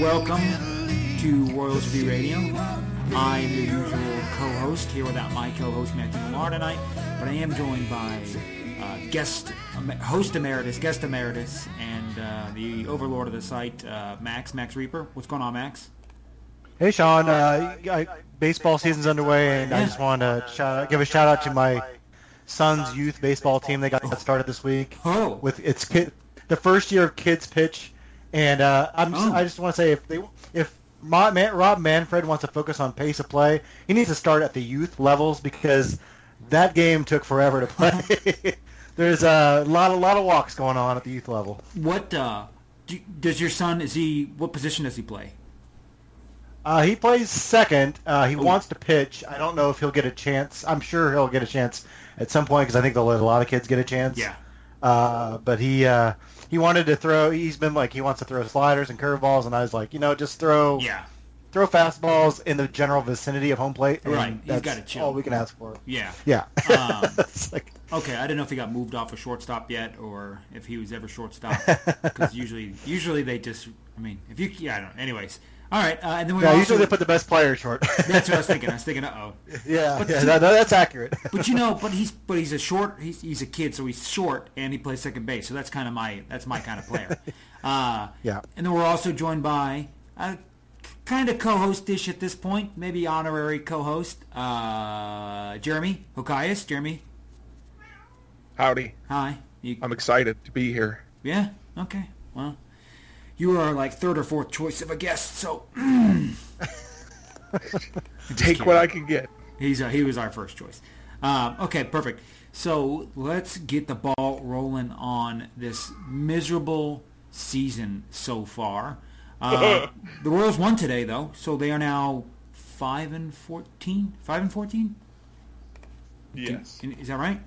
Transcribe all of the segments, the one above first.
Welcome to Royals V Radio. I am your usual co-host here without my co-host Matthew Millar tonight, but I am joined by uh, guest host emeritus, guest emeritus, and uh, the overlord of the site, uh, Max Max Rieper. What's going on, Max? Hey, Sean. Uh, I, baseball season's underway, and I just want to shout, give a shout out to my son's youth baseball team. They got started this week Oh, with its kid, the first year of kids pitch, and uh, I'm just, Oh. I just want to say if they if Ma, Man, Rob Manfred wants to focus on pace of play, he needs to start at the youth levels because that game took forever to play. There's a lot, a lot of walks going on at the youth level. what uh, do, does your son? Is he? What position does he play? Uh, he plays second. Uh, he Ooh. wants to pitch. I don't know if he'll get a chance. I'm sure he'll get a chance at some point because I think they'll let a lot of kids get a chance. Yeah. Uh, but he uh, he wanted to throw. He's been like he wants to throw sliders and curveballs, and I was like, you know, just throw Yeah. throw fastballs in the general vicinity of home plate. Right. He's That's gotta chill. all we can ask for. Yeah. Yeah. Um, like- Okay, I didn't know if he got moved off a shortstop yet, or if he was ever shortstop. Because usually, usually they just. I mean, if you, yeah, I don't. know. Anyways, all right, uh, and then we yeah, also, usually they put the best player short. That's what I was thinking. I was thinking, uh oh. yeah, But yeah, see- that- that's accurate. But you know, but he's but he's a short. He's he's a kid, so he's short, and he plays second base. So that's kind of my that's my kind of player. Uh, Yeah. And then we're also joined by a kind of co-host-ish at this point, maybe honorary co-host, uh, Jeremy Hokayas. Jeremy, Howdy. hi. You, I'm excited to be here. yeah. Okay. Well, you are like third or fourth choice of a guest, so Take what I can get. He's uh, he was our first choice. Um, okay, perfect. So let's get the ball rolling on this miserable season so far. Uh, the Royals won today, though, so they are now five and fourteen. Five and fourteen. Yes. Is that right?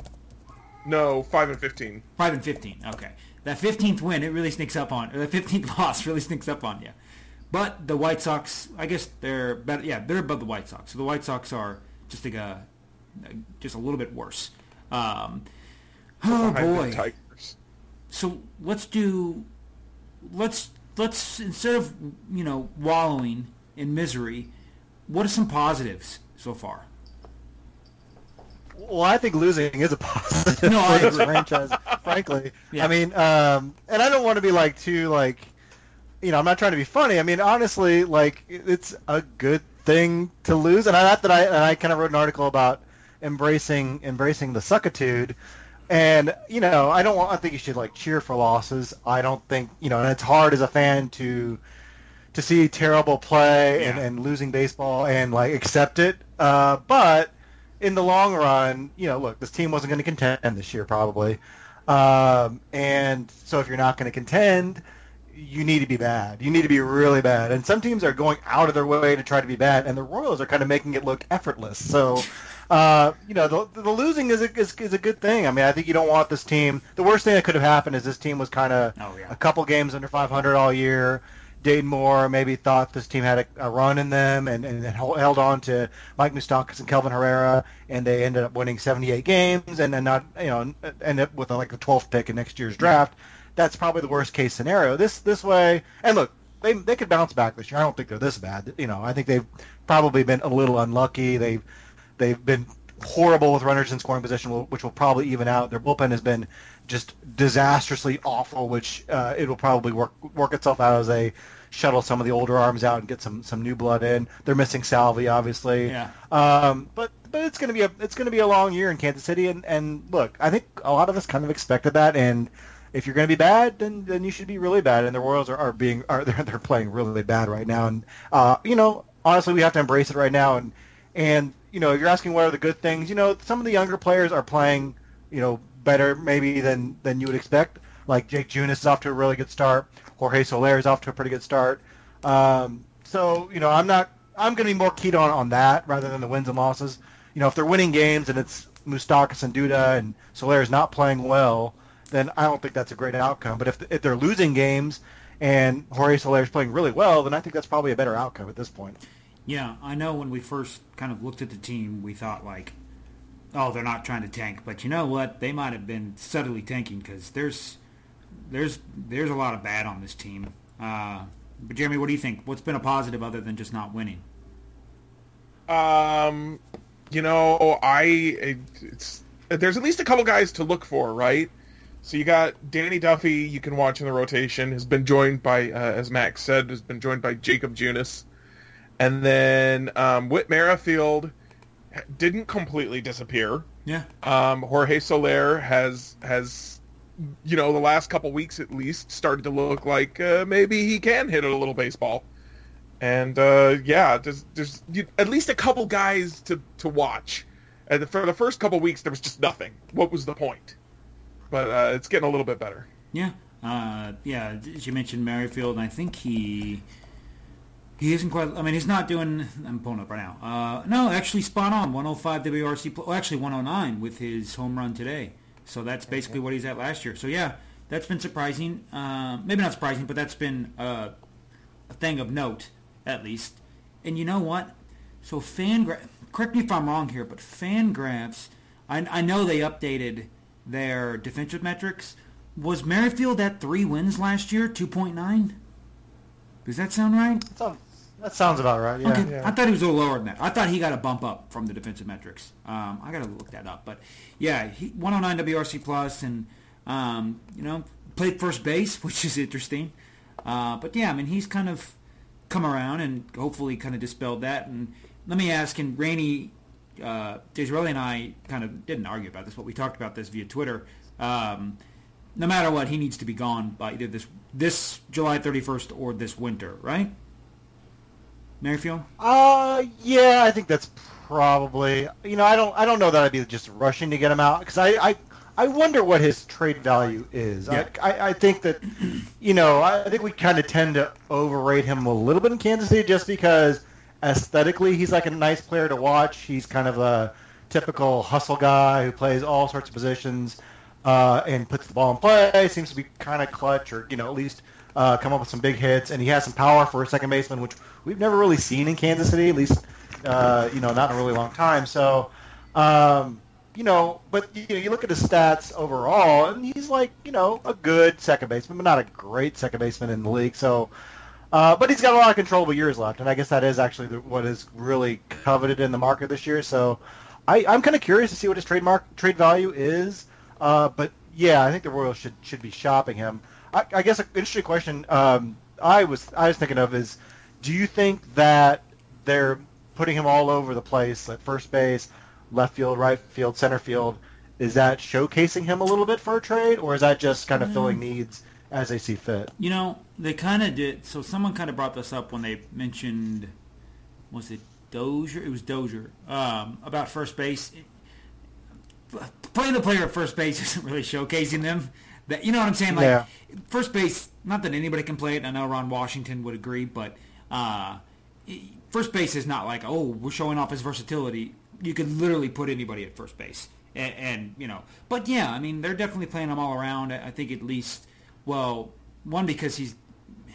No, five and fifteen. Five and fifteen. Okay, that fifteenth win it really sneaks up on. Or the fifteenth loss really sneaks up on you. But the White Sox, I guess they're better. Yeah, they're above the White Sox. So the White Sox are just like a, just a little bit worse. Um, oh boy. So let's do, let's let's instead of you know wallowing in misery, what are some positives so far? Well, I think losing is a positive No, for this agree. franchise, frankly. Yeah. I mean, um, and I don't want to be like too like, you know, I'm not trying to be funny. I mean, honestly, like it's a good thing to lose, and I not that I and I kind of wrote an article about embracing embracing the suckitude. And you know, I don't want. I think you should like cheer for losses. I don't think you know, and it's hard as a fan to to see terrible play and, and losing baseball and like accept it. Uh, but in the long run, you know, look, this team wasn't going to contend this year probably, um, and so if you're not going to contend, you need to be bad. You need to be really bad. And some teams are going out of their way to try to be bad, and the Royals are kind of making it look effortless. So. Uh, you know, the, the losing is a, is, is a good thing. I mean, I think you don't want this team. The worst thing that could have happened is this team was kind of Oh, yeah. a couple games under 500 all year. Dayton Moore maybe thought this team had a, a run in them and, and held held on to Mike Moustakas and Kelvin Herrera, and they ended up winning 78 games and then not, you know, end up with like the 12th pick in next year's draft. That's probably the worst case scenario. This this way, and look, they they could bounce back this year. I don't think they're this bad. You know, I think they've probably been a little unlucky. They've they've been horrible with runners in scoring position, which will probably even out. Their bullpen has been just disastrously awful, which uh, it will probably work work itself out as they shuttle some of the older arms out and get some some new blood in. They're missing Salvi, obviously. Yeah. Um, but but it's gonna be a it's gonna be a long year in Kansas City, and and look, I think a lot of us kind of expected that, and if you're going to be bad, then then you should be really bad. And the Royals are, are being are they're, they're playing really bad right now. And uh, you know, honestly, we have to embrace it right now. And and you know, if you're asking what are the good things, you know, some of the younger players are playing, you know, better maybe than than you would expect. Like Jake Junis is off to a really good start. Jorge Soler is off to a pretty good start. Um, so you know, I'm not. I'm going to be more keyed on on that rather than the wins and losses. You know, if they're winning games and it's Moustakas and Duda and Soler is not playing well, then I don't think that's a great outcome. But if if they're losing games and Jorge Soler is playing really well, then I think that's probably a better outcome at this point. Yeah, I know when we first kind of looked at the team, we thought like, oh, they're not trying to tank. But you know what? They might have been subtly tanking because there's there's there's a lot of bad on this team. Uh, But Jeremy, what do you think? What's been a positive other than just not winning? Um, you know, I it's there's at least a couple guys to look for, right? So you got Danny Duffy, you can watch in the rotation, has been joined by, uh, as Max said, has been joined by Jakob Junis. And then um, Whit Merrifield didn't completely disappear. Yeah. Um, Jorge Soler has has you know the last couple weeks at least started to look like uh, maybe he can hit a little baseball. And uh, yeah, there's there's you, at least a couple guys to to watch. And for the first couple weeks, there was just nothing. What was the point? But uh, it's getting a little bit better. Yeah, uh, yeah. As you mentioned, Merrifield, and I think he he isn't quite. I mean, he's not doing. I'm pulling up right now. Uh, no, actually, spot on. 105 WRC. Well, actually, 109 with his home run today. So that's basically what he's at last year. So yeah, that's been surprising. Uh, maybe not surprising, but that's been uh, a thing of note at least. And you know what? So Fangra- correct me if I'm wrong here, but Fangraphs, I, I know they updated their defensive metrics. Was Merrifield at three wins last year, 2.9? Does that sound right? That sounds, that sounds about right. Yeah. Okay, Yeah. I thought he was a little lower than that. I thought he got a bump up from the defensive metrics. Um, I got to look that up, but yeah, he 109 WRC plus, and um, you know played first base, which is interesting. Uh, but yeah, I mean he's kind of come around and hopefully kind of dispelled that. And let me ask, and Rainey, uh, Disraeli and I kind of didn't argue about this, but we talked about this via Twitter. Um, no matter what, he needs to be gone by either this this July 31st or this winter, right? Merrifield? Uh, yeah, I think that's probably. You know, I don't. I don't know that I'd be just rushing to get him out because I, I, I wonder what his trade value is. Yeah. I, I, I think that, you know, I think we kind of tend to overrate him a little bit in Kansas City just because aesthetically he's like a nice player to watch. He's kind of a typical hustle guy who plays all sorts of positions uh, and puts the ball in play. Seems to be kind of clutch or you know at least uh, come up with some big hits, and he has some power for a second baseman, which we've never really seen in Kansas City, at least uh, you know not in a really long time. So, um, you know, but you know you look at his stats overall, and he's like you know a good second baseman, but not a great second baseman in the league. So. Uh, but he's got a lot of controllable years left, and I guess that is actually the, what is really coveted in the market this year. So, I, I'm kind of curious to see what his trademark trade value is. Uh, but yeah, I think the Royals should should be shopping him. I, I guess an interesting question um, I was I was thinking of is, do you think that they're putting him all over the place at first base, left field, right field, center field? Is that showcasing him a little bit for a trade, or is that just kind of filling needs as they see fit? You know, they kind of did. So someone kind of brought this up when they mentioned, was it Dozier? It was Dozier um, about first base. Playing the player at first base isn't really showcasing them. That you know what I'm saying? Like Yeah. first base, not that anybody can play it. I know Ron Washington would agree, but uh, first base is not like oh we're showing off his versatility. You could literally put anybody at first base, and, and you know. But yeah, I mean they're definitely playing him all around. I think at least well, one because he's,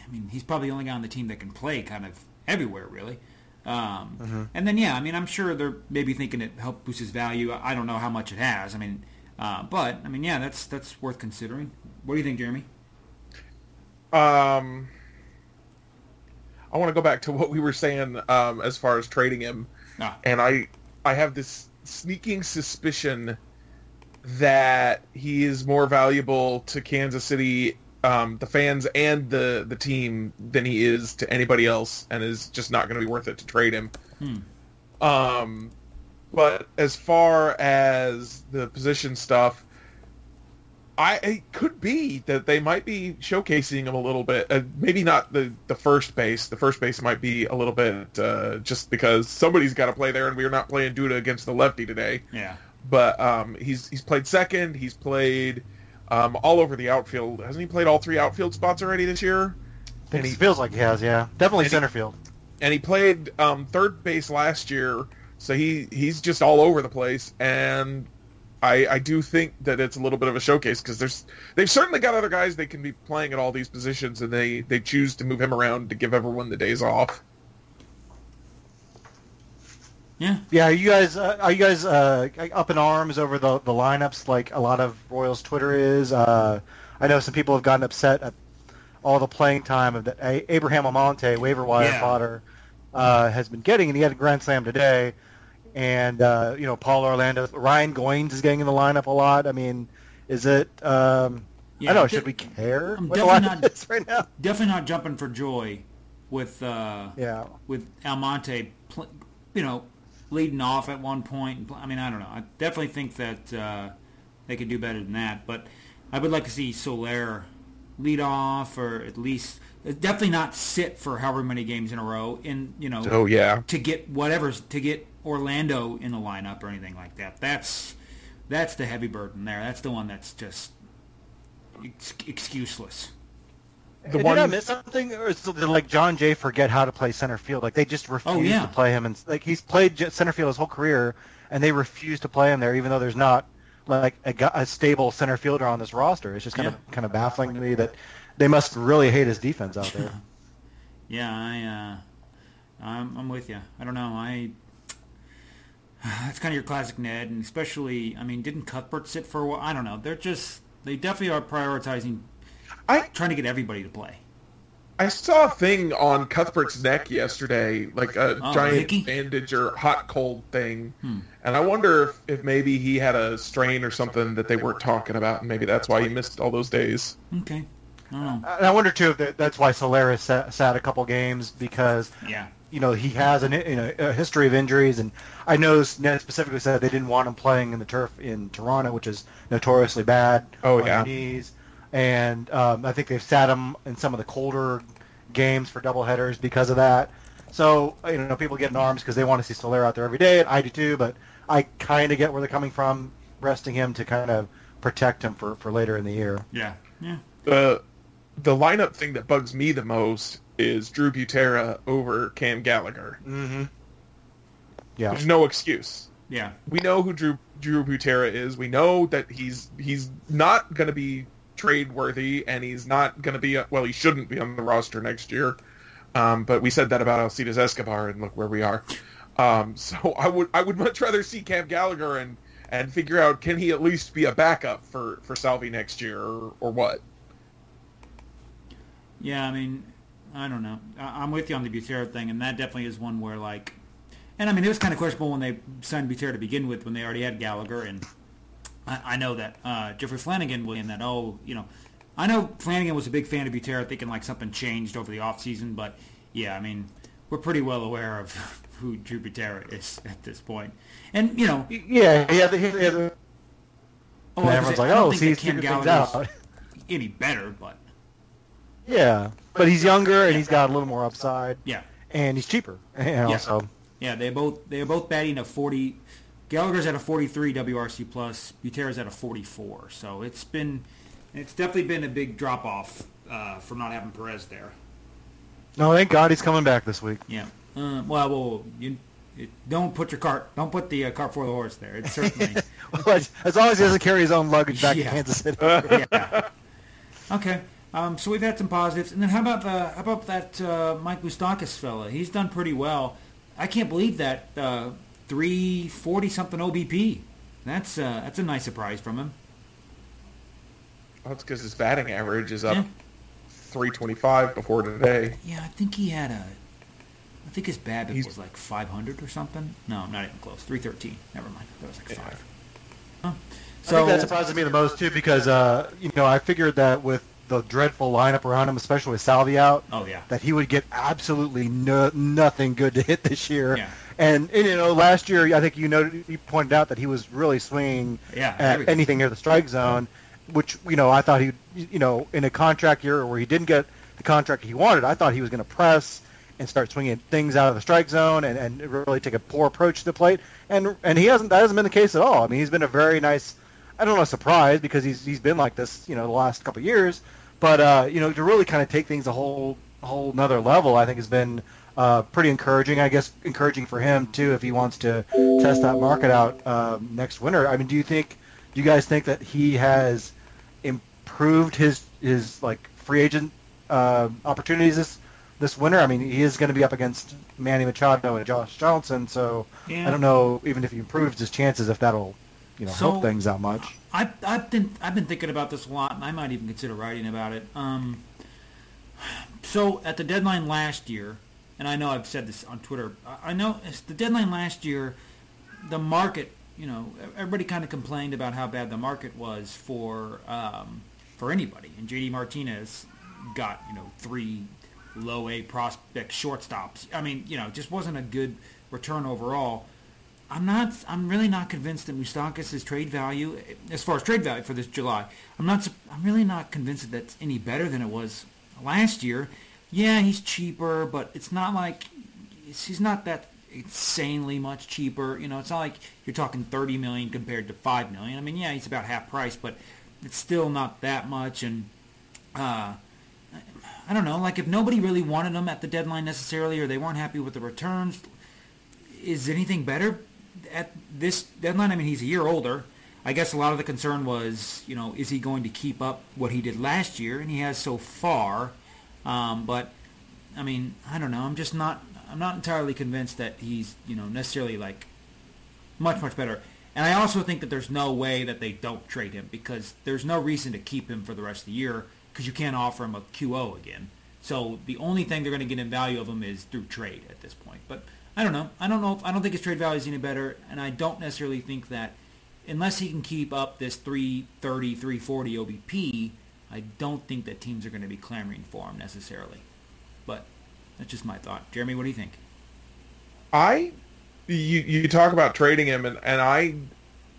I mean he's probably the only guy on the team that can play kind of everywhere really. Um, And then yeah, I mean I'm sure they're maybe thinking it helped boost his value. I I don't know how much it has. I mean, uh, but I mean yeah, that's that's worth considering. What do you think, Jeremy? Um, I want to go back to what we were saying um, as far as trading him, Ah. and I I have this sneaking suspicion that he is more valuable to Kansas City, um, the fans and the the team than he is to anybody else, and is just not going to be worth it to trade him. Um, but as far as the position stuff, I it could be that they might be showcasing him a little bit. Uh, maybe not the the first base. The first base might be a little bit uh, just because somebody's got to play there, and we are not playing Duda against the lefty today. Yeah. But um, he's he's played second. He's played um, all over the outfield. Hasn't he played all three outfield spots already this year? I think And he he- feels like he has, yeah, definitely and he- center field. and he played um, third base last year, so he he's just all over the place. And I I do think that it's a little bit of a showcase because there's they've certainly got other guys they can be playing at all these positions, and they they choose to move him around to give everyone the days off. Yeah. Yeah, are you guys uh, are you guys uh, up in arms over the the lineups like a lot of Royals Twitter is? Uh, I know some people have gotten upset at, all the playing time of the A- Abraham Almonte waiver wire Yeah. fodder uh, has been getting, and he had a grand slam today. And uh, you know, Paulo Orlando, Ryan Goins is getting in the lineup a lot. I mean, is it? Um, Yeah, I don't know. de- Should we care? I'm definitely not- is right now. Definitely not jumping for joy with uh, Yeah. with Almonte, pl- you know, leading off at one point. I mean, I don't know. I definitely think that uh, they could do better than that. But I would like to see Soler lead off, or at least definitely not sit for however many games in a row. In you know, Oh yeah. to get whatever to get Orlando in the lineup or anything like that. That's that's the heavy burden there. That's the one that's just ex- excuseless. The Did one- I miss something, or is, did like Jon Jay forget how to play center field? Like they just refuse Oh, yeah. to play him, and like he's played center field his whole career, and they refuse to play him there, even though there's not like a, a stable center fielder on this roster. It's just kind Yeah. of kind of baffling to me that they must really hate his defense out there. Yeah, I, uh, I'm, I'm with you. I don't know. I that's kind of your classic Ned, and especially, I mean, didn't Cuthbert sit for a while? I don't know. They're just they definitely are prioritizing I trying to get everybody to play. I saw a thing on Cuthbert's neck yesterday, like a Oh, giant hickey? bandage or hot cold thing, Hmm. and I wonder if, if maybe he had a strain or something that they weren't talking about, and maybe that's why he missed all those days. Okay, I don't know. I wonder too if that's why Solaris sat, sat a couple games because Yeah, you know he has an you know, a history of injuries, and I know Ned specifically said they didn't want him playing in the turf in Toronto, which is notoriously bad. Oh, on yeah. knees, and um, I think they've sat him in some of the colder games for doubleheaders because of that. So you know people get in arms because they want to see Soler out there every day, and I do too. But I kind of get where they're coming from, resting him to kind of protect him for, for later in the year. yeah, yeah. The the lineup thing that bugs me the most is Drew Butera over Cam Gallagher. Mm-hmm. Yeah. There's no excuse. Yeah, We know who Drew Drew Butera is. We know that he's he's not going to be trade worthy, and he's not going to be well. He shouldn't be on the roster next year. Um, but we said that about Alcides Escobar, and look where we are. Um, so I would I would much rather see Cam Gallagher and and figure out can he at least be a backup for for Salvi next year or, or what. Yeah. I mean, I don't know. I, I'm with you on the Butera thing, and that definitely is one where like, and I mean, it was kind of questionable when they signed Butera to begin with, when they already had Gallagher, and I, I know that uh, Jeffrey Flanagan was in that. Oh, you know, I know Flanagan was a big fan of Butera, thinking like something changed over the offseason, but yeah, I mean, we're pretty well aware of who Drew Butera is at this point. and you know, Yeah, yeah. The, yeah the, oh, everyone's like, oh, see, he's Cam things out. any better, but Yeah, but he's younger and he's got a little more upside, yeah. and he's cheaper. You know, Yeah. so Yeah, they both they're both batting a forty. Gallagher's at a forty-three WRC plus. Butera's at a forty-four. So it's been, it's definitely been a big drop off uh, from not having Perez there. no, thank God he's coming back this week. Yeah. Uh, well, well, you it, don't put your cart, don't put the uh, cart before the horse. There, it's certainly. Well, as, as long as he doesn't carry his own luggage back Yeah. to Kansas City. yeah. Okay. Um, so we've had some positives, and then how about the how about that uh, Mike Moustakas fella? He's done pretty well. I can't believe that uh, three forty something OBP. That's uh, that's a nice surprise from him. That's because his batting average is up Yeah. 325 before today. Yeah, I think he had a. I think his BABIP He's- was like 500 or something. No, not even close. 313. Never mind. That was like Yeah. five. Huh. I think that surprises me the most too because uh, you know I figured that with the dreadful lineup around him, especially with Salvi out, oh yeah. that he would get absolutely no, nothing good to hit this year. Yeah. And, and, you know, last year I think you know you pointed out that he was really swinging Yeah, at everything. anything near the strike zone, which you know I thought he, you know, in a contract year where he didn't get the contract he wanted, I thought he was going to press and start swinging things out of the strike zone and, and really take a poor approach to the plate. And and he hasn't. That hasn't been the case at all. I mean, he's been a very nice. I don't know, surprise because he's he's been like this, you know, the last couple of years. But uh, you know, to really kind of take things a whole whole another level, I think has been uh, pretty encouraging. I guess encouraging for him too if he wants to test that market out um, next winter. I mean, do you think? Do you guys think that he has improved his his like free agent uh, opportunities this this winter? I mean, he is going to be up against Manny Machado and Josh Johnson, so Yeah. I don't know even if he improves his chances if that'll you know So- help things out much. I, I've been I've been thinking about this a lot, and I might even consider writing about it. Um, so at the deadline last year, and I know I've said this on Twitter. I know it's the deadline last year. The market, you know, everybody kind of complained about how bad the market was for um, for anybody, and JD Martinez got you know three low A prospect shortstops. I mean, you know, just wasn't a good return overall. I'm not. I'm really not convinced that Moustakas' trade value, as far as trade value for this July, I'm not. I'm really not convinced that that's any better than it was last year. Yeah, he's cheaper, but it's not like he's not that insanely much cheaper. You know, it's not like you're talking 30 million compared to 5 million. I mean, yeah, he's about half price, but it's still not that much. And uh, I don't know, like if nobody really wanted him at the deadline necessarily, or they weren't happy with the returns, is anything better at this deadline? I mean, he's a year older. I guess a lot of the concern was, you know, is he going to keep up what he did last year? And he has so far. Um, but I mean, I don't know. I'm just not. I'm not entirely convinced that he's, you know, necessarily like much much better. And I also think that there's no way that they don't trade him because there's no reason to keep him for the rest of the year because you can't offer him a QO again. So the only thing they're going to get in value of him is through trade at this point. But I don't know. I don't know. If, I don't think his trade value is any better, and I don't necessarily think that unless he can keep up this 330, 340 OBP, I don't think that teams are going to be clamoring for him necessarily. But that's just my thought. Jeremy, what do you think? I, you you talk about trading him, and, and I,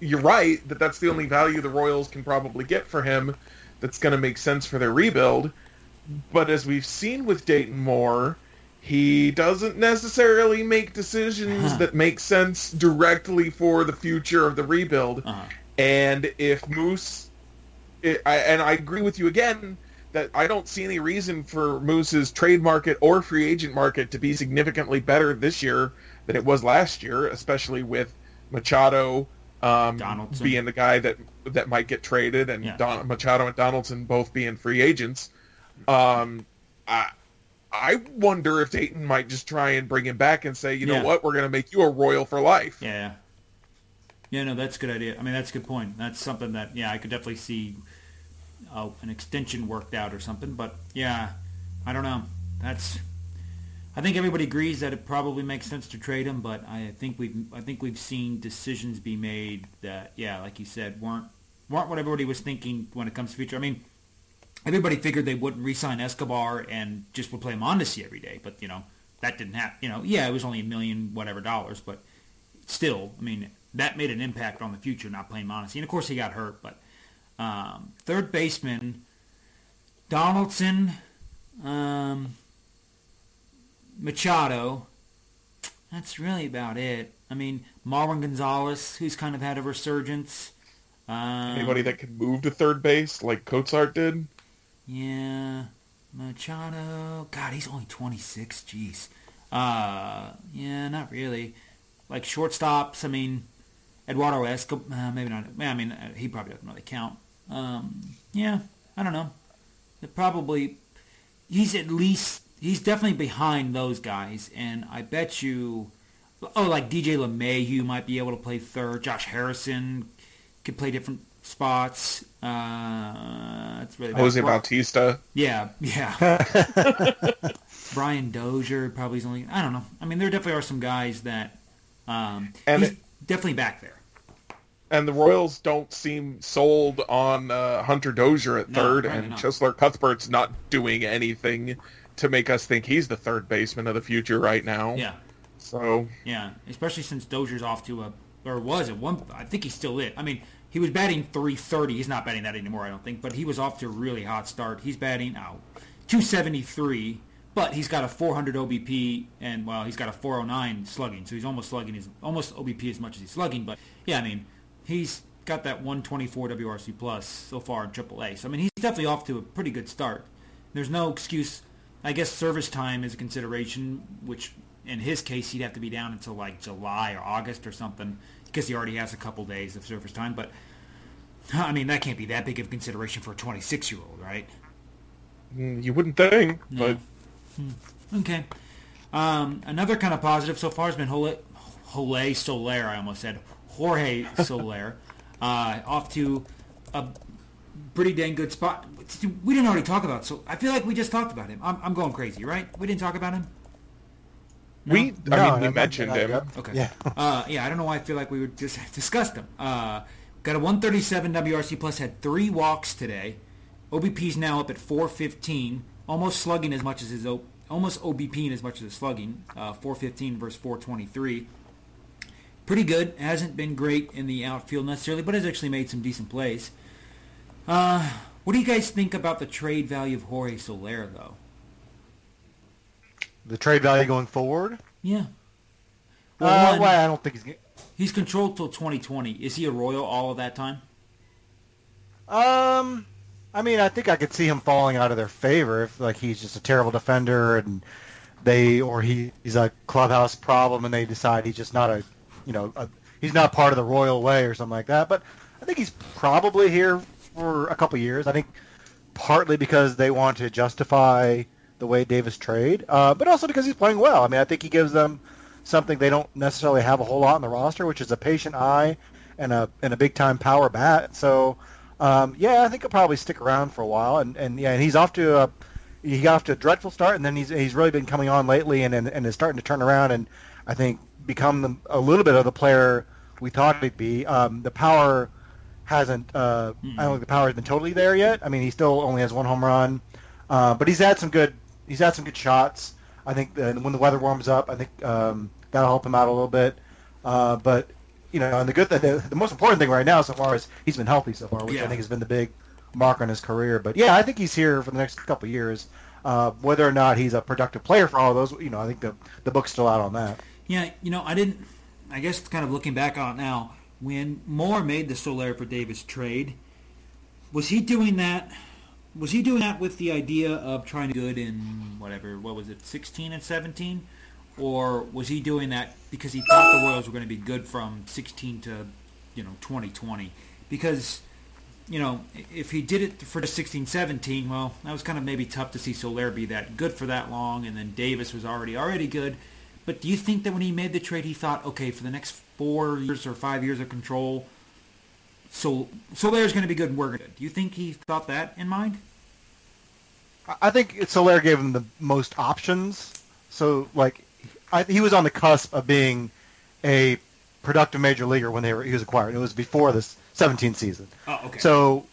you're right that that's the only value the Royals can probably get for him that's going to make sense for their rebuild. But as we've seen with Dayton Moore, he doesn't necessarily make decisions uh-huh. that make sense directly for the future of the rebuild. Uh-huh. And if Moose, it, I, and I agree with you again that I don't see any reason for Moose's trade market or free agent market to be significantly better this year than it was last year, especially with Machado um, being the guy that that might get traded, and yeah. Don, Machado and Donaldson both being free agents. Um, I I wonder if Dayton might just try and bring him back and say, you know yeah. what, we're going to make you a Royal for life. Yeah. Yeah, no, that's a good idea. I mean, that's a good point. That's something that, yeah, I could definitely see uh, an extension worked out or something. But yeah, I don't know. That's. I think everybody agrees that it probably makes sense to trade him, but I think we've I think we've seen decisions be made that, yeah, like you said, weren't weren't what everybody was thinking when it comes to future. I mean, everybody figured they wouldn't re-sign Escobar and just would play Mondesi every day, but you know that didn't happen. You know, yeah, it was only a million whatever dollars, but still, I mean, that made an impact on the future not playing Mondesi. And of course, he got hurt, but um, third baseman Donaldson, um, Machado. That's really about it. I mean, Marwin Gonzalez, who's kind of had a resurgence. Um, Anybody that can move to third base like Cozart did? Yeah, Machado. God, he's only 26. Jeez. Uh, yeah, not really. Like shortstops. I mean, Eduardo Escobar. Uh, maybe not. I mean, uh, he probably doesn't really count. Um, yeah, I don't know. Probably. He's at least. He's definitely behind those guys, and I bet you. Oh, like DJ LeMahieu might be able to play third. Josh Harrison could play different spots. Uh, it's really Jose Bautista. Yeah, yeah. Brian Dozier probably is only. I don't know. I mean, there definitely are some guys that. Um, and he's it, definitely back there. And the Royals don't seem sold on uh, Hunter Dozier at no, third, and not. Cheslor Cuthbert's not doing anything to make us think he's the third baseman of the future right now. Yeah. So. Yeah, especially since Dozier's off to a or was at one. I think he's still it. I mean, he was batting 330. He's not batting that anymore, I don't think. But he was off to a really hot start. He's batting out 273, but he's got a 400 OBP and well, he's got a 409 slugging. So he's almost slugging his almost OBP as much as he's slugging. But yeah, I mean, he's got that 124 WRC plus so far in AAA. So I mean, he's definitely off to a pretty good start. There's no excuse. I guess service time is a consideration, which in his case he'd have to be down until like July or August or something because he already has a couple days of service time. But I mean, that can't be that big of a consideration for a 26 year old, right? Mm, you wouldn't think, no. but hmm. okay. Um, another kind of positive so far has been Jole, Jole Soler. I almost said Jorge Soler, uh, off to a pretty dang good spot. We didn't already talk about, so I feel like we just talked about him. I'm, I'm going crazy, right? We didn't talk about him. No? We, I no, mean, we mentioned him. Okay. Yeah. uh, yeah. I don't know why I feel like we would just discussed him. Uh, got a 137 WRC plus. Had three walks today. OBP's now up at 415, almost slugging as much as his o- almost OBP as much as his slugging. Uh, 415 versus 423. Pretty good. Hasn't been great in the outfield necessarily, but has actually made some decent plays. Uh, what do you guys think about the trade value of Jorge Soler, though? The trade value going forward? Yeah. Well, uh, well I don't think he's. He's controlled till 2020. Is he a Royal all of that time? Um, I mean, I think I could see him falling out of their favor if like he's just a terrible defender and they or he he's a clubhouse problem and they decide he's just not a you know a, he's not part of the royal way or something like that. But I think he's probably here for a couple years. I think partly because they want to justify the Wade Davis trade, uh, but also because he's playing well. I mean, I think he gives them something they don't necessarily have a whole lot in the roster, which is a patient eye and a and a big time power bat. So um, yeah, I think he'll probably stick around for a while. And, and yeah, and he's off to a he got off to a dreadful start, and then he's he's really been coming on lately, and and, and is starting to turn around, and I think become the, a little bit of the player we thought he'd be. Um, the power hasn't. Uh, mm-hmm. I don't think the power has been totally there yet. I mean, he still only has one home run, uh, but he's had some good. He's had some good shots. I think when the weather warms up, I think um, that'll help him out a little bit. Uh, but you know, and the good, the, the most important thing right now so far is he's been healthy so far, which yeah. I think has been the big mark on his career. But yeah, I think he's here for the next couple of years. Uh, whether or not he's a productive player for all of those, you know, I think the the book's still out on that. Yeah, you know, I didn't. I guess kind of looking back on it now, when Moore made the Soler for Davis trade, was he doing that? Was he doing that with the idea of trying to good in whatever? What was it, 16 and 17? or was he doing that because he thought the Royals were going to be good from 16 to you know 2020? Because you know if he did it for the 16 17, well, that was kind of maybe tough to see Soler be that good for that long, and then Davis was already already good. But do you think that when he made the trade, he thought, okay, for the next four years or five years of control, so Soler's going to be good and we're good? Do you think he thought that in mind? I think Soler gave him the most options. So, like, I, he was on the cusp of being a productive major leaguer when they were he was acquired. It was before this 17 season. Oh, okay. So,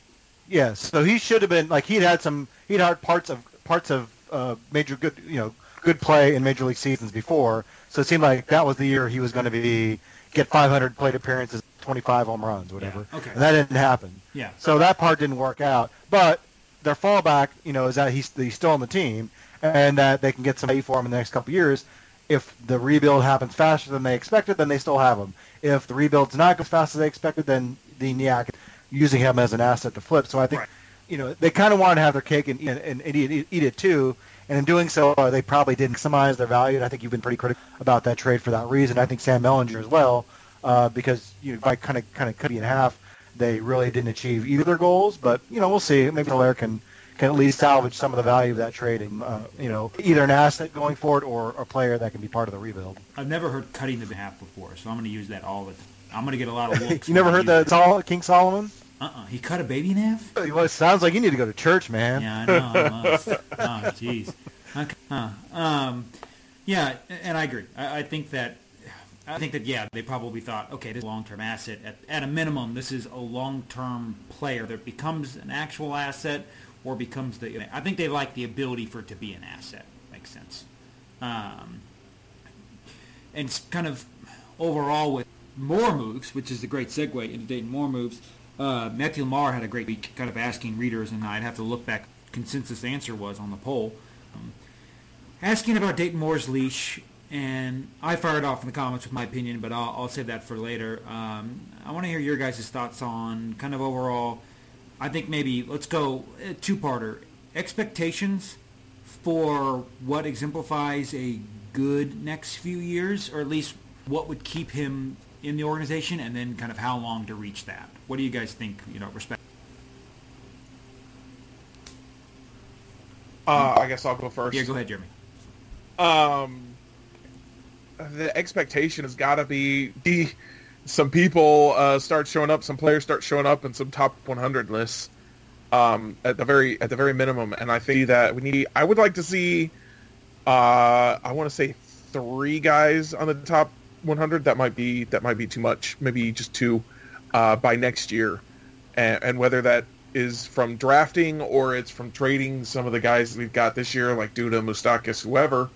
yeah, so he should have been like he'd had some he'd had parts of parts of uh, major good you know good play in major league seasons before. So it seemed like that was the year he was going to be get 500 plate appearances, 25 home runs, whatever. Yeah, okay. And that didn't happen. Yeah. So that part didn't work out. But their fallback, you know, is that he's he's still on the team and that they can get some value for him in the next couple of years if the rebuild happens faster than they expected, then they still have him. If the rebuild's not as fast as they expected, then the NIAC using him as an asset to flip. So I think, right. you know, they kind of wanted to have their cake and, and, and eat, eat, it too. And in doing so, uh, they probably didn't maximize their value. And I think you've been pretty critical about that trade for that reason. I think Sam Mellinger as well, uh, because you know, by kind of kind of cutting in half, they really didn't achieve either their goals. But you know, we'll see. Maybe Hilaire can can at least salvage some of the value of that trading. Uh, you know, either an asset going forward or a player that can be part of the rebuild. I've never heard cutting the half before, so I'm going to use that all the time. I'm going to get a lot of looks. you never heard the Sol- King Solomon? Uh-uh. He cut a baby in half? Well, it sounds like you need to go to church, man. Yeah, I know. I must. oh, jeez. Okay. Huh. Um, yeah, and I agree. I, I think that I think that yeah, they probably thought, okay, this is a long-term asset. At, at a minimum, this is a long-term player that becomes an actual asset or becomes the. I think they like the ability for it to be an asset. Makes sense. Um, and it's kind of overall with more moves, which is a great segue into Dayton Moore moves. Uh, Matthew Lamar had a great week, kind of asking readers, and I'd have to look back. Consensus answer was on the poll, um, asking about Dayton Moore's leash, and I fired off in the comments with my opinion, but I'll, I'll save that for later. Um, I want to hear your guys' thoughts on kind of overall I think maybe let's go uh, two-parter. Expectations for what exemplifies a good next few years, or at least what would keep him in the organization, and then kind of how long to reach that. What do you guys think? You know, respect. Uh, I guess I'll go first. Yeah, go ahead, Jeremy. Um, the expectation has got to be the some people uh, start showing up, some players start showing up in some top 100 lists. um, at the very at the very minimum. And I think that we need. I would like to see. Uh, I want to say three guys on the top 100. That might be that might be too much. Maybe just two uh, by next year, and, and whether that is from drafting or it's from trading some of the guys we've got this year, like Duda, Moustakas, whoever.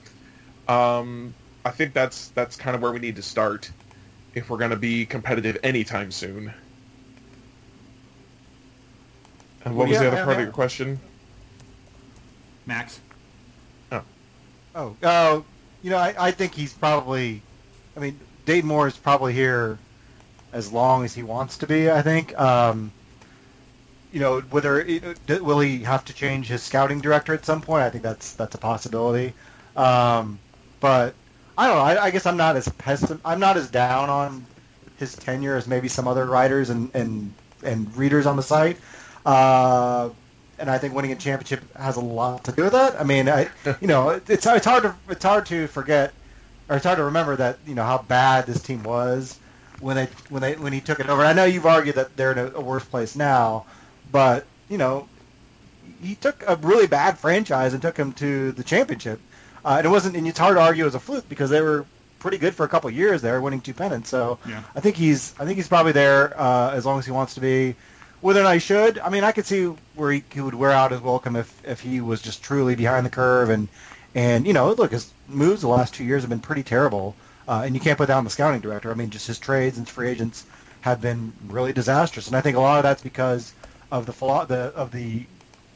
Um, I think that's that's kind of where we need to start if we're going to be competitive anytime soon. And what Well, was yeah, the other yeah, part yeah. of your question? Max. Oh, uh, you know, I, I think he's probably. I mean, Dayton Moore is probably here as long as he wants to be. I think. Um, you know, whether will he have to change his scouting director at some point? I think that's that's a possibility. Um, but I don't know. I, I guess I'm not as pessim- I'm not as down on his tenure as maybe some other writers and and, and readers on the site. Uh, and I think winning a championship has a lot to do with that. I mean, I, you know, it's it's hard to it's hard to forget, or it's hard to remember that you know how bad this team was when they when they when he took it over. I know you've argued that they're in a, a worse place now, but you know, he took a really bad franchise and took him to the championship. Uh, and it wasn't, and it's hard to argue as a fluke because they were pretty good for a couple of years there, winning two pennants. So Yeah. I think he's I think he's probably there uh, as long as he wants to be. Whether or not he should, I mean, I could see where he, he would wear out his welcome if, if he was just truly behind the curve and and you know, look, his moves the last two years have been pretty terrible, uh, and you can't put down the scouting director. I mean, just his trades and free agents have been really disastrous, and I think a lot of that's because of the the of the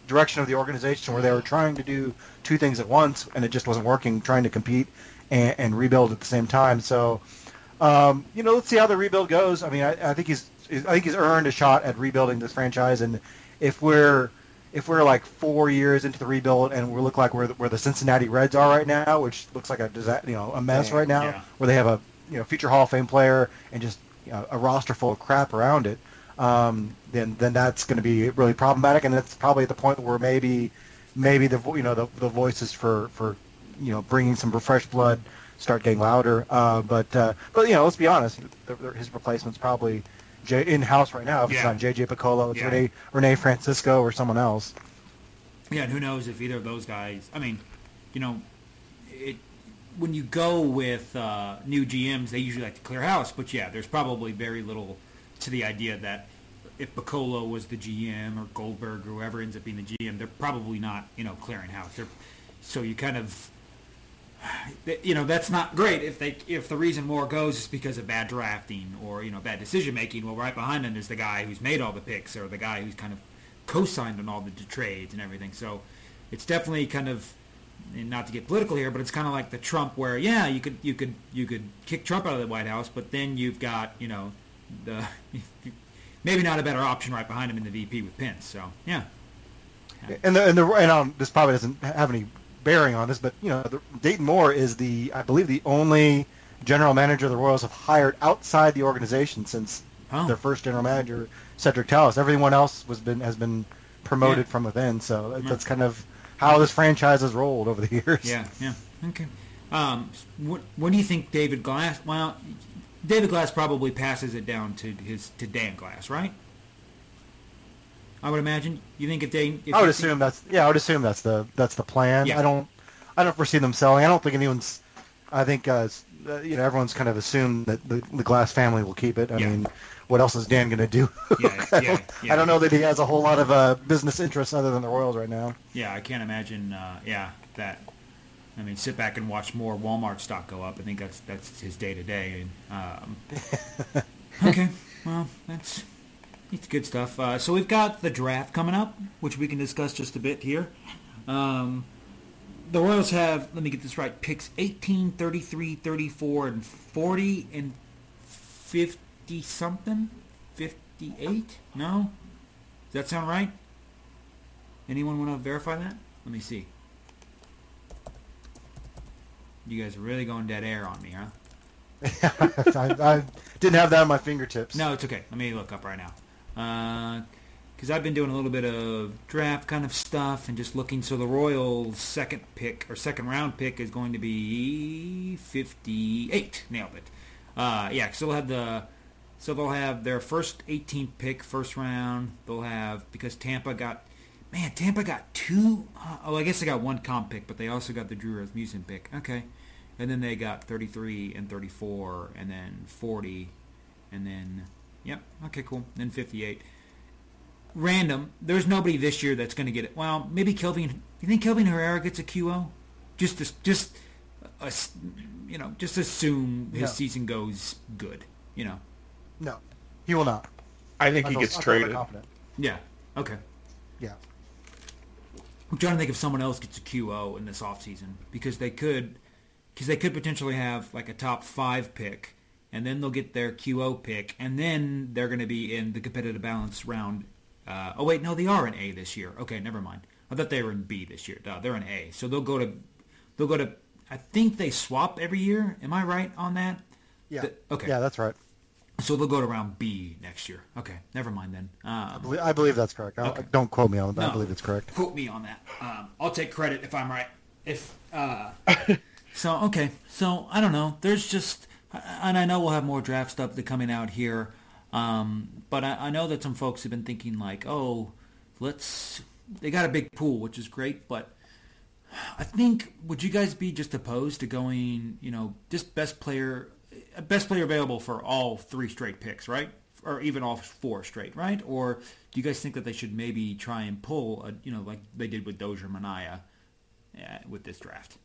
direction of the organization where they were trying to do two things at once and it just wasn't working, trying to compete and, and rebuild at the same time. So, um, you know, let's see how the rebuild goes. I mean, I, I think he's I think he's earned a shot at rebuilding this franchise, and if we're if we're like four years into the rebuild and we look like where the, where the Cincinnati Reds are right now, which looks like a disa- you know a mess Yeah, right now, yeah. where they have a you know future Hall of Fame player and just you know, a roster full of crap around it, um, then then that's going to be really problematic, and that's probably at the point where maybe maybe the you know the, the voices for for you know bringing some fresh blood start getting louder. Uh, but uh, but you know let's be honest, the, the, his replacement's probably J- in house right now. If it's not JJ Picollo, it's Yeah. Rene Rene Francisco or someone else. Yeah, and who knows if either of those guys. I mean, you know, it when you go with uh, new GMs, they usually like to clear house. But yeah, there's probably very little to the idea that if Picollo was the GM or Goldberg or whoever ends up being the GM, they're probably not you know clearing house. They're, so you kind of you know that's not great if they if the reason Moore goes is because of bad drafting or you know bad decision making. Well, right behind him is the guy who's made all the picks or the guy who's kind of co-signed on all the trades and everything. So it's definitely kind of not to get political here, but it's kind of like the Trump where yeah you could you could you could kick Trump out of the White House, but then you've got you know the maybe not a better option right behind him in the VP with Pence. So yeah, And the and the and um, this probably doesn't have any bearing on this, but you know, the, Dayton Moore is the I believe the only general manager the Royals have hired outside the organization since Oh. their first general manager Cedric Tallis. Everyone else was been has been promoted Yeah. from within, so that- Yeah. that's kind of how this franchise has rolled over the years. Yeah, yeah. Okay. Um, what, what do you think David Glass? Well, David Glass probably passes it down to his to Dan Glass, right? I would imagine. You think if they? If I would assume that's yeah. I would assume that's the that's the plan. Yeah. I don't I don't foresee them selling. I don't think anyone's. I think uh, uh, you know everyone's kind of assumed that the, the Glass family will keep it. I Yeah. mean, what else is Dan going to do? Yeah, I, don't, yeah. I don't know that he has a whole lot of uh, business interests other than the Royals right now. Yeah, I can't imagine. Uh, yeah, that. I mean, sit back and watch more Walmart stock go up. I think that's that's his day to day. Okay, well, that's it's good stuff. Uh, so we've got the draft coming up, which we can discuss just a bit here. Um, the Royals have, let me get this right, picks 18, 33, 34, and 40, and 50 something? 58? No? Does that sound right? Anyone want to verify that? Let me see. You guys are really going dead air on me, huh? I, I didn't have that on my fingertips. No, it's okay. Let me look up right now. Because I've been doing a little bit of draft kind of stuff and just looking. So the Royals' second pick or second round pick is going to be 58. Nailed it. Uh, yeah, so they'll have the so they'll have their first 18th pick, first round. They'll have because Tampa got man, Tampa got two. Uh, oh, I guess they got one comp pick, but they also got the Drew Rasmussen pick. Okay, and then they got 33 and 34, and then 40, and then yep. Okay, cool. Then 58. Random. There's nobody this year that's going to get it. Well, maybe Kelvin. You think Kelvin Herrera gets a QO? Just, to, just, uh, a, you know, just assume his No. season goes good. You know. No, he will not. I think I he feel- gets I feel very traded. Yeah. Okay. Yeah. I'm trying to think if someone else gets a QO in this offseason because they could because they could potentially have like a top five pick and then they'll get their QO pick and then they're going to be in the competitive balance round. Uh, oh wait, no, they are in A this year. Okay, never mind. I thought they were in B this year. No, they're in A, so they'll go to they'll go to. I think they swap every year. Am I right on that? Yeah. The- okay. Yeah, that's right. So they'll go to round B next year. Okay, never mind then. I Um, believe, I believe that's correct. Don't- Okay. Don't quote me on that. I believe it's correct. Quote me on that. Um, I'll take credit if I'm right. If uh, so, okay. So I don't know. There's just, and I know we'll have more draft stuff that coming out here. Um, but I, I know that some folks have been thinking like, oh, let's. They got a big pool, which is great, but I think would you guys be just opposed to going, you know, just best player, best player available for all three straight picks, right? Or even all four straight, right? Or do you guys think that they should maybe try and pull, a, you know, like they did with Dozier Manaea uh, with this draft?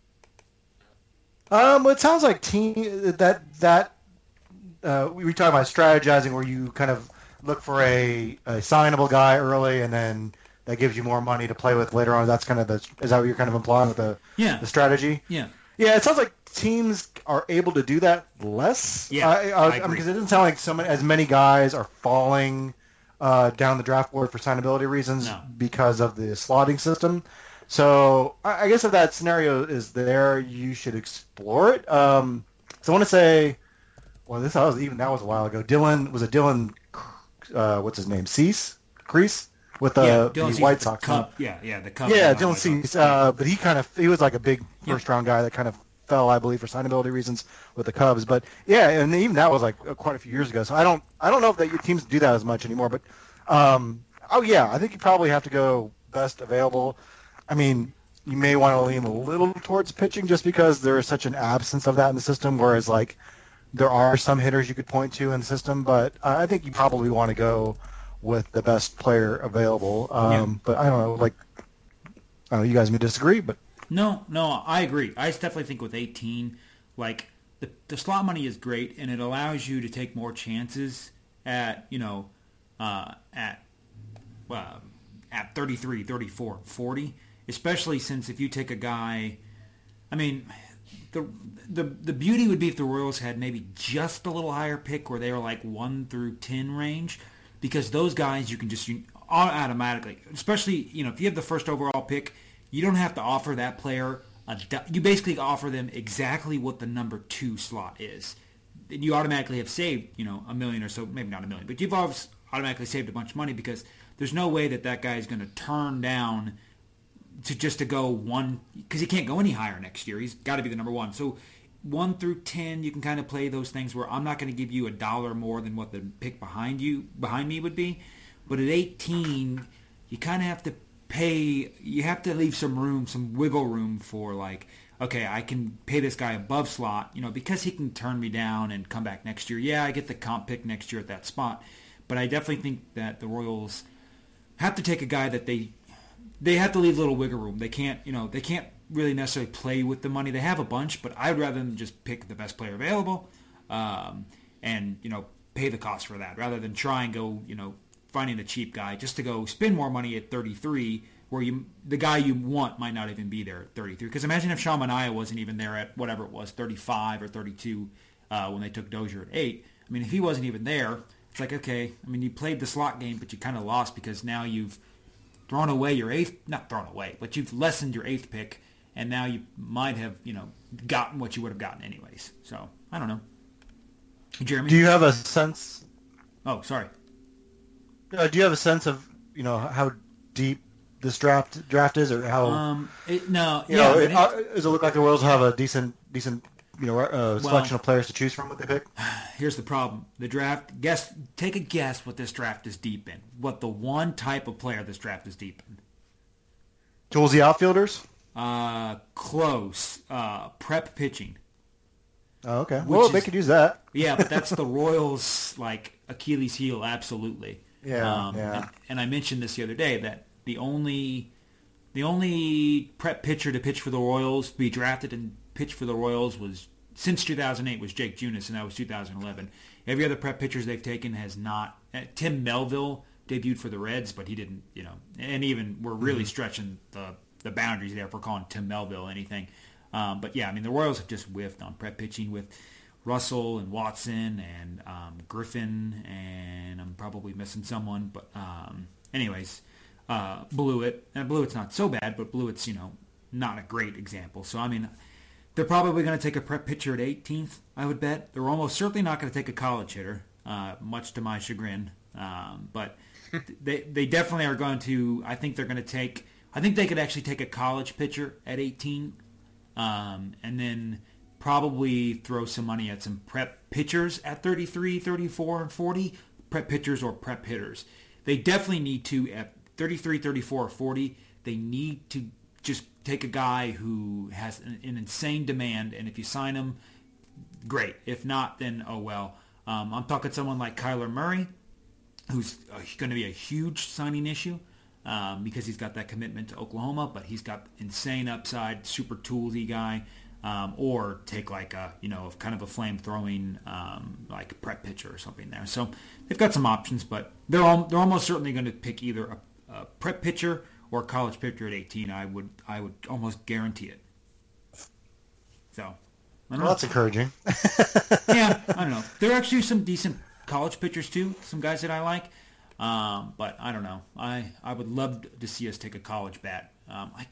Um, well, it sounds like team that that uh, we we talk about strategizing where you kind of look for a, a signable guy early and then that gives you more money to play with later on. That's kind of the is that what you're kind of implying with the Yeah. the strategy? Yeah. Yeah, it sounds like teams are able to do that less. Yeah, I, I I, agree. because it doesn't sound like so many, as many guys are falling uh, down the draft board for signability reasons No. because of the slotting system. So I, I guess if that scenario is there, you should explore it. Um, so I want to say, well, this was even that was a while ago. Dylan was a Dylan, uh, what's his name? Cease, Crease with the, yeah. the Cease White the Sox. Cub. Yeah. Yeah. The Cub. Yeah, Dylan Cease, uh, but he kind of he was like a big first round guy that kind of fell, I believe, for signability reasons with the Cubs. But yeah, and even that was like uh, quite a few years ago. So I don't I don't know if that your teams do that as much anymore. But um, oh yeah, I think you probably have to go best available. I mean, you may want to lean a little towards pitching just because there is such an absence of that in the system. Whereas like there are some hitters you could point to in the system, but I think you probably want to go with the best player available. Um, Yeah. But I don't know, like I don't know, you guys may disagree, but No, no, I agree. I definitely think with 18, like the the slot money is great and it allows you to take more chances at you know uh, at well at 33, 34, 40, especially since if you take a guy, I mean. The, the the beauty would be if the Royals had maybe just a little higher pick where they were like one through ten range, because those guys you can just you, automatically, especially you know if you have the first overall pick, you don't have to offer that player a. You basically offer them exactly what the number two slot is. And you automatically have saved you know a million or so, maybe not a million, but you've automatically saved a bunch of money because there's no way that that guy is going to turn down to just to go one because he can't go any higher next year. He's got to be the number one. So one through ten, you can kind of play those things where I'm not going to give you a dollar more than what the pick behind you behind me would be. But at 18, you kind of have to pay. You have to leave some room, some wiggle room for like, okay, I can pay this guy above slot, you know, because he can turn me down and come back next year. Yeah, I get the comp pick next year at that spot, but I definitely think that the Royals have to take a guy that they they have to leave little wiggle room. They can't, you know, they can't really necessarily play with the money. They have a bunch, but I'd rather than just pick the best player available, um, and you know, pay the cost for that rather than try and go, you know, finding a cheap guy just to go spend more money at 33, where you the guy you want might not even be there at 33. Because imagine if Sean Manaea wasn't even there at whatever it was, 35 or 32 uh, when they took Dozier at eight. I mean, if he wasn't even there, it's like okay. I mean, you played the slot game, but you kind of lost because now you've thrown away your eighth, not thrown away, but you've lessened your eighth pick, and now you might have, you know, gotten what you would have gotten anyways. So I don't know. Jeremy? do you have a sense? oh, sorry. Uh, do you have a sense of you know how deep this draft draft is, or how Um, it, no, you yeah, know it, it- uh, does it look like the Royals have a decent decent you know uh, selection of players to choose from? What they pick? here's the problem: the draft. Guess, take a guess what this draft is deep in. What the one type of player this draft is deep in? Toolsy outfielders. Uh, close. Uh, prep pitching. Oh, okay. Well, they could use that. Yeah, but that's the Royals' like Achilles heel, absolutely. Yeah, yeah. And, and I mentioned this the other day that the only the only prep pitcher to pitch for the Royals, to be drafted and pitch for the Royals was since 2008 was Jake Junis, and that was 2011. Every other prep pitchers they've taken has not. uh, Tim Melville debuted for the Reds, but he didn't, you know, and even we're really stretching the the boundaries there for calling Tim Melville anything. Um, but yeah, I mean the Royals have just whiffed on prep pitching with Russell and Watson and um, Griffin, and I'm probably missing someone. But um, anyways, uh, Blewett and Blewett's not so bad, but Blewett's you know not a great example. So I mean, they're probably going to take a prep pitcher at 18th. I would bet they're almost certainly not going to take a college hitter, uh, much to my chagrin. Um, but they they definitely are going to. I think they're going to take. I think they could actually take a college pitcher at 18 um, and then probably throw some money at some prep pitchers at 33, 34, and 40. Prep pitchers or prep hitters. They definitely need to, at 33, 34, or 40, they need to just take a guy who has an, an insane demand, and if you sign him, great. If not, then oh well. Um, I'm talking someone like Kyler Murray, who's uh, going to be a huge signing issue um, because he's got that commitment to Oklahoma, but he's got insane upside, super toolsy guy. Um, or take like a you know kind of a flame throwing um, like prep pitcher or something there. So they've got some options, but they're they're almost certainly going to pick either a, a prep pitcher or a college pitcher at 18. I would I would almost guarantee it. So Well, that's encouraging. yeah, I don't know. There are actually some decent college pitchers too. Some guys that I like, um, but I don't know. I I would love to see us take a college bat. Um, I, c-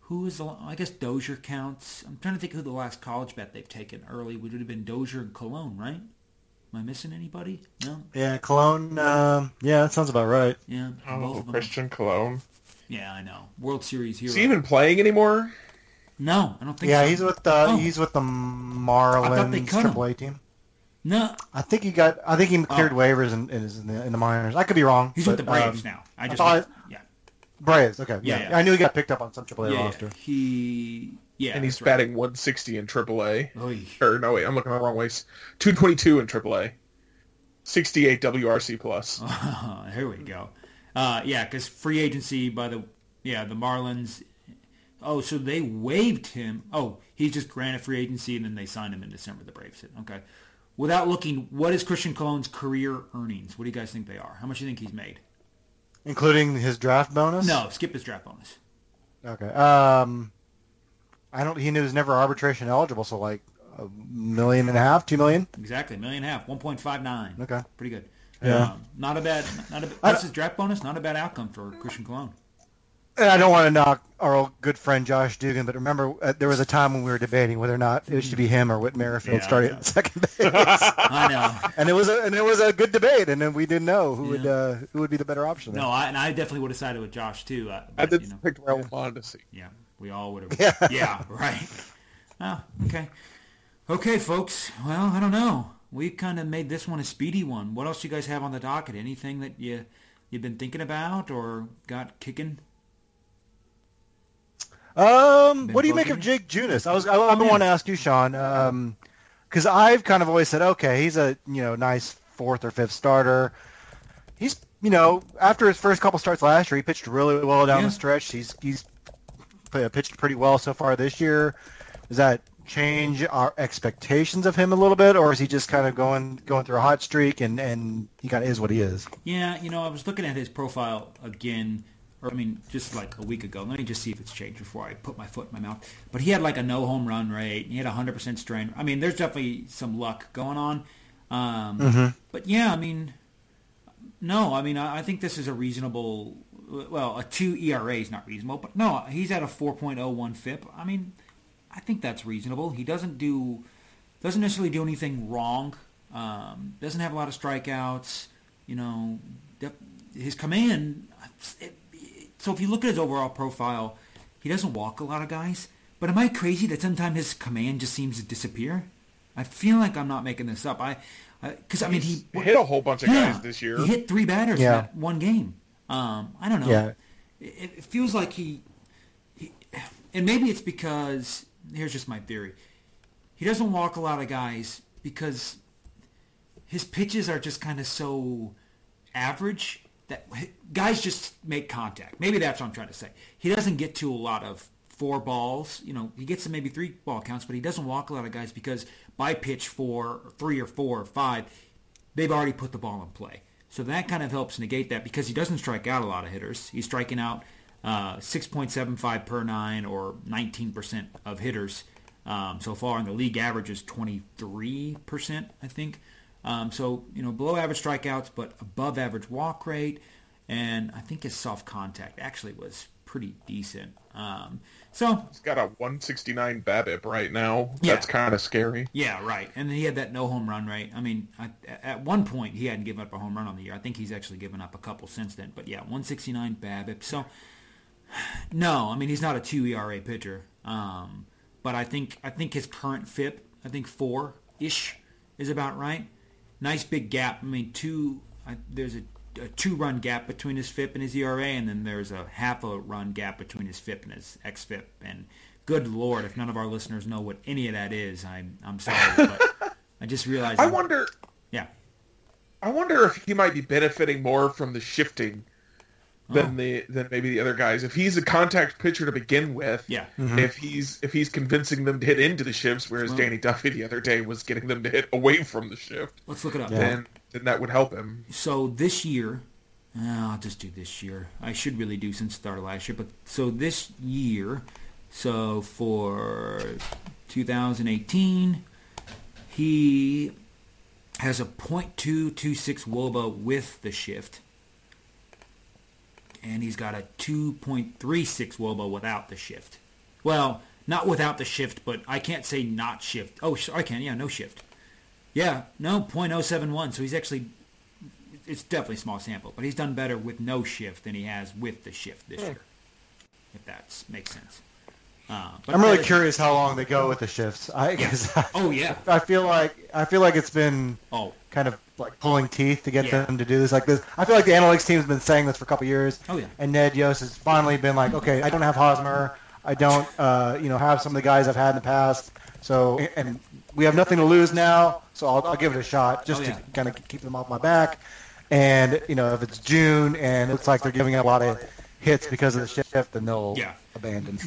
who is the? I guess Dozier counts. I'm trying to think who the last college bat they've taken early would have been Dozier and Colón, right? Am I missing anybody? No. yeah, Colón. Um, yeah, that sounds about right. Yeah. both Oh, of them. Christian Colón. Yeah, I know. World Series hero. Is he even playing anymore? no, I don't think Yeah, so. he's with the Oh. he's with the Marlins Triple A team. no. I think he got. I think he cleared Oh. waivers and and is in the, in the minors. I could be wrong. He's but, with the Braves um, now. I I just thought- yeah. Braves. Okay. Yeah, Yeah, yeah. I knew he got picked up on some AAA Yeah, roster. he yeah, and he's that's right. batting 160 in AAA. Oy. Or no, wait, I'm looking the wrong ways. 222 in AAA. 68 WRC plus. here we go. Uh, yeah, because free agency by the yeah the Marlins. Oh, so they waived him. Oh, he's just granted free agency, and then they signed him in December. The Braves did. Okay. Without looking, what is Christian Colón's career earnings? What do you guys think they are? How much do you think he's made? including his draft bonus. No, skip his draft bonus. Okay. Um, I don't. He was never arbitration eligible, so like a million and a half, two million. Exactly, a million and a half, one point five nine. Okay. pretty good. Yeah. Um, not a bad. Not a, What's don't- his draft bonus? Not a bad outcome for Christian Colón. And I don't want to knock our old good friend Josh Dugan, but remember uh, there was a time when we were debating whether or not it should be him or Whit Merrifield Yeah, starting I at second base, I know. and it was a and it was a good debate, and then we didn't know who would uh, who would be the better option. there. No, I, and I definitely would have sided with Josh too. Uh, I did you know. pick where I wanted to see. Yeah, we all would have. Yeah. Yeah. right. Oh, okay. Okay, folks. Well, I don't know. We kind of made this one a speedy one. What else you guys have on the docket? Anything that you you've been thinking about or got kicking? Um, Been what do you make of? Jake Junis? I was I, been Yeah. wanting to ask you, Sean, um, because I've kind of always said, okay, he's a you know nice fourth or fifth starter. He's you know after his first couple starts last year, he pitched really well down Yeah. the stretch. He's he's pitched pretty well so far this year. Is that change our expectations of him a little bit, or is he just kind of going going through a hot streak and and he kind of is what he is? Yeah, you know, I was looking at his profile again, or I mean, just like a week ago. Let me just see if it's changed before I put my foot in my mouth. But he had like a no home run rate. He had a hundred percent strain. I mean, there's definitely some luck going on. Um, Mhm. But yeah, I mean, no, I mean, I, I think this is a reasonable. Well, a two ERA is not reasonable, but no, he's at a 4.01 FIP. I mean, I think that's reasonable. He doesn't do doesn't necessarily do anything wrong. Um, doesn't have a lot of strikeouts. You know, def- his command. It, so if you look at his overall profile, he doesn't walk a lot of guys. But am I crazy that sometimes his command just seems to disappear? I feel like I'm not making this up. I because I, mean he hit a whole bunch of yeah, guys this year. He hit three batters Yeah. in that one game. Um, I don't know. Yeah. It, it feels like he and maybe it's because here's just my theory. He doesn't walk a lot of guys because his pitches are just kind of so average that guys just make contact. Maybe that's what I'm trying to say. He doesn't get to a lot of four balls. You know, he gets to maybe three ball counts, but he doesn't walk a lot of guys because by pitch four, three or four or five, they've already put the ball in play. So that kind of helps negate that because he doesn't strike out a lot of hitters. He's striking out uh, 6.75 per nine or 19% of hitters um, so far, and the league average is 23%, I think. Um, so, you know, below average strikeouts, but above average walk rate. And I think his soft contact actually was pretty decent. Um, so he's got a 169 BABIP right now. Yeah. That's kind of scary. Yeah, right. And he had that no home run rate. I mean, I, at one point he hadn't given up a home run on the year. I think he's actually given up a couple since then. But yeah, 169 BABIP. So no, I mean he's not a two ERA pitcher. Um, but I think I think his current FIP, I think four ish, is about right. Nice big gap. I mean, two. I, there's a a two run gap between his FIP and his ERA, and then there's a half a run gap between his FIP and his xFIP. And good lord, if none of our listeners know what any of that is, I'm I'm sorry, but I just realized. I I'm, wonder. Yeah. I wonder if he might be benefiting more from the shifting than oh. the than maybe the other guys. If he's a contact pitcher to begin with, yeah. Mm-hmm. If he's if he's convincing them to hit into the shifts, whereas well, Danny Duffy the other day was getting them to hit away from the shift. Let's look it up. Then then that would help him. So this year, uh, I'll just do this year. I should really do since the start of last year, but so this year, so for 2018, he has a .226 WOBA with the shift, and he's got a 2.36 WOBA without the shift. Well, not without the shift, but I can't say not shift. Oh, I can. Yeah, no shift. Yeah, no, 0.071. So he's actually, it's definitely a small sample, but he's done better with no shift than he has with the shift this hmm. year, if that makes sense. Uh, I'm really curious how long they go with the shifts. I guess. Oh yeah. I feel like I feel like it's been oh kind of like pulling teeth to get yeah. them to do this like this. I feel like the analytics team's been saying this for a couple years. Oh yeah. And Ned Yost has finally been like, okay, I don't have Hosmer. I don't, uh, you know, have some of the guys I've had in the past. So, and we have nothing to lose now, so I'll, I'll give it a shot just oh, yeah. to kind of keep them off my back. And you know, if it's June and it looks like they're giving a lot of hits because of the shift, then they'll yeah. abandon.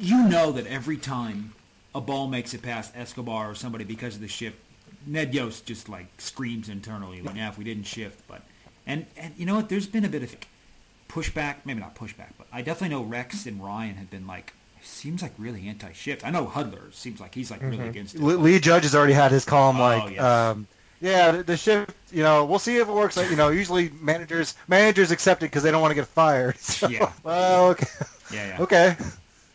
you know that every time a ball makes it past Escobar or somebody because of the shift, Ned Yost just like screams internally, like, "Yeah, if we didn't shift." But and and you know what? There's been a bit of pushback, maybe not pushback, but I definitely know Rex and Ryan have been like seems like really anti-shift. I know Hudler seems like he's like mm-hmm. really against it. Lee Judge has already had his column oh, like, yes. um, yeah, the, the, shift. You know, we'll see if it works. Like, you know, usually managers managers accept it because they don't want to get fired. So, yeah. Well, okay. Yeah. yeah. Okay.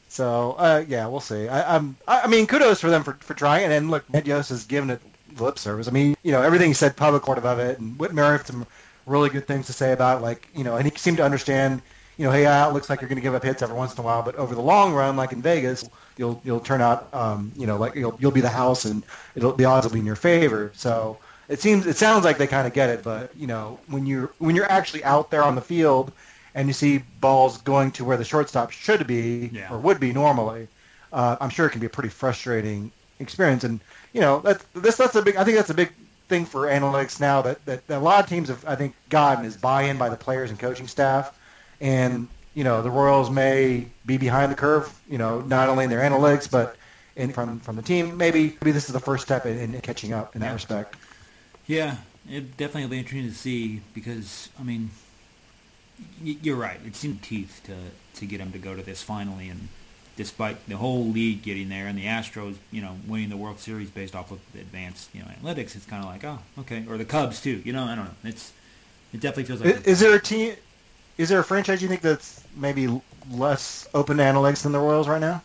So uh, yeah, we'll see. I, I'm. I, I mean, kudos for them for, for trying. And look, Ned Yost has given it lip service. I mean, you know, everything he said public court of it, and Whit Merrifitt some really good things to say about it. Like, you know, and he seemed to understand you know, hey, yeah, it looks like you're going to give up hits every once in a while, but over the long run, like in Vegas, you'll you'll turn out, um, you know, like you'll you'll be the house, and it'll the odds will be in your favor. So it seems it sounds like they kind of get it, but you know, when you're when you're actually out there on the field and you see balls going to where the shortstop should be yeah. or would be normally, uh, I'm sure it can be a pretty frustrating experience. And you know, that's this that's a big. I think that's a big thing for analytics now that, that, that a lot of teams have I think gotten is buy-in by the players and coaching staff and you know the Royals may be behind the curve. You know, not only in their analytics but in from from the team. Maybe maybe this is the first step in, in catching up in that respect. Yeah, it definitely will be interesting to see because I mean, you're right. It seemed teeth to to get them to go to this finally, and despite the whole league getting there and the Astros, you know, winning the World Series based off of advanced, you know, analytics, it's kind of like, oh, okay, or the Cubs too. You know, I don't know. It's it definitely feels like. Is, is there a team? Is there a franchise you think that's maybe less open to analytics than the Royals right now?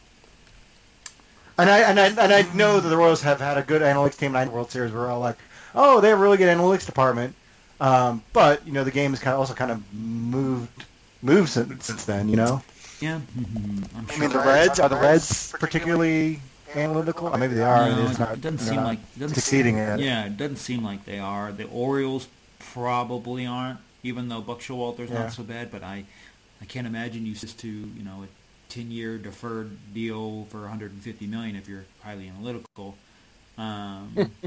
And I and I and I know that the Royals have had a good analytics team in the World Series. We're all like, oh, they have a really good analytics department. Um, but you know, the game has kind of also kind of moved moved since, since then. You know. Yeah. Mm-hmm. i mean, the Reds are the Reds particularly analytical? Or maybe they are. No, it, not, it doesn't seem like it doesn't succeeding seem, at it. Yeah, it doesn't seem like they are. The Orioles probably aren't even though Buck Showalter's yeah. not so bad. But I, I can't imagine you just to you know a ten-year deferred deal for 150 million if you're highly analytical. Um,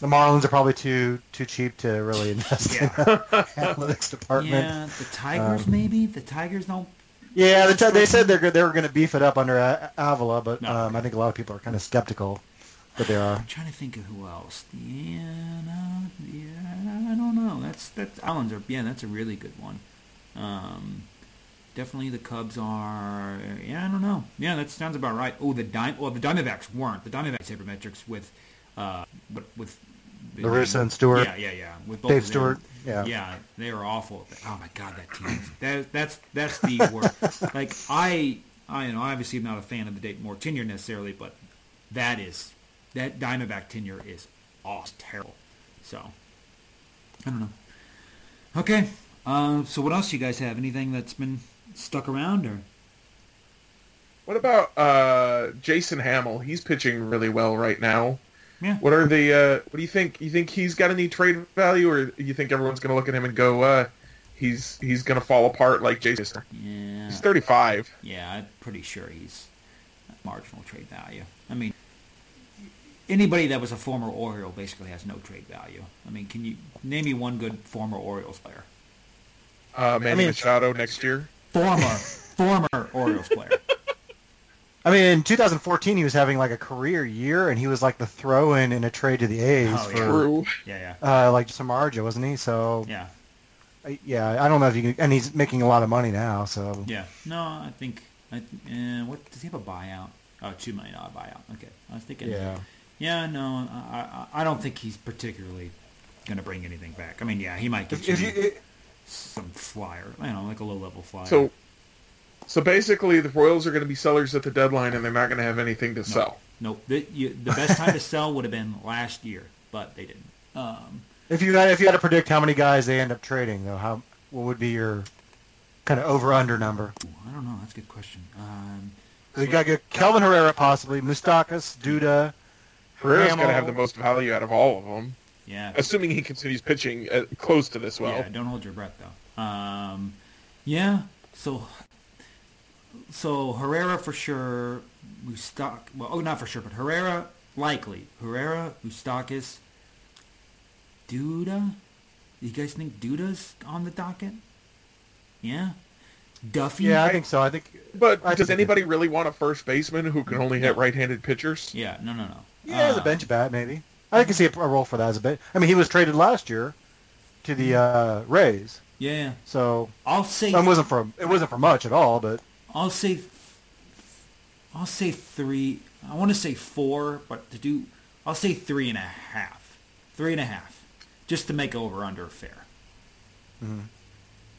The Marlins are probably too too cheap to really invest in Yeah. the analytics department. yeah, the Tigers Um, maybe the Tigers don't. Yeah, they, t- they said they're they were going to beef it up under A- Avila, but No. um, I think a lot of people are kind of skeptical that they are. I'm trying to think of who else. Yeah, no, yeah, I don't know. That's that's Islands are yeah, that's a really good one. Um, definitely the Cubs are. Yeah, I don't know. Yeah, that sounds about right. Oh, the Dim- well, the Diamondbacks weren't. The Diamondbacks sabermetrics with, uh, but with La Russa and Stewart. Yeah, yeah, yeah. With both Dave. Stewart, yeah. yeah, they were awful. Oh my god, that team. That that's that's the worst. like I, I you know obviously I'm not a fan of the Dayton Moore tenure necessarily, but that is that Diamondback tenure is awesome, terrible. So I don't know. Okay, uh, so what else do you guys have? Anything that's been stuck around or? What about uh, Jason Hammel? He's pitching really well right now. Yeah. What are the? Uh, what do you think? You think he's got any trade value, or you think everyone's going to look at him and go, uh, he's he's going to fall apart like Jason? Yeah. He's 35. Yeah, I'm pretty sure he's marginal trade value. I mean, anybody that was a former Oriole basically has no trade value. I mean, can you name me one good former Orioles player? Uh, Manny mean- Machado next year. Former, former Orioles player. I mean, in 2014, he was having like a career year, and he was like the throw-in in a trade to the A's Oh, yeah. for True. Yeah, yeah, uh, like Samardzija, wasn't he? So yeah, I- yeah, I don't know if you can, and he's making a lot of money now. So yeah. No, I think. I, uh, what does he have a buyout? Oh, two million dollar buyout. Okay, I was thinking. yeah, Yeah, no, I, I, I don't think he's particularly going to bring anything back. I mean, yeah, he might get if, you, if you some flyer, you know, like a low level flyer. So, so basically, the Royals are going to be sellers at the deadline, and they're not going to have anything to sell. Nope. The, you, the best time to sell would have been last year, but they didn't. Um, if you had if you had to predict how many guys they end up trading, though, how what would be your kind of over/under number? I don't know. That's a good question. Um, So you got to get Kelvin Herrera possibly, Moustakas, Duda. Herrera's going to have the most value out of all of them, yeah. assuming he continues pitching uh, close to this well. yeah. Don't hold your breath though. Um, yeah. So, so Herrera for sure. Mustak. Well, oh, not for sure, but Herrera likely. Herrera, Moustakas, Duda. You guys think Duda's on the docket? Yeah. Duffy. Yeah, I think so. I think. But I does think- anybody really want a first baseman who can only hit right-handed pitchers? Yeah. No. No. No. Yeah, as a Uh, bench bat maybe. I can see a, a role for that as a bench. I mean, he was traded last year to the uh, Rays, Yeah. so I'll say. it wasn't for it wasn't for much at all. But I'll say. I'll say three. I want to say four, but to do, I'll say three and a half. Three and a half, just to make over under fair. Mhm.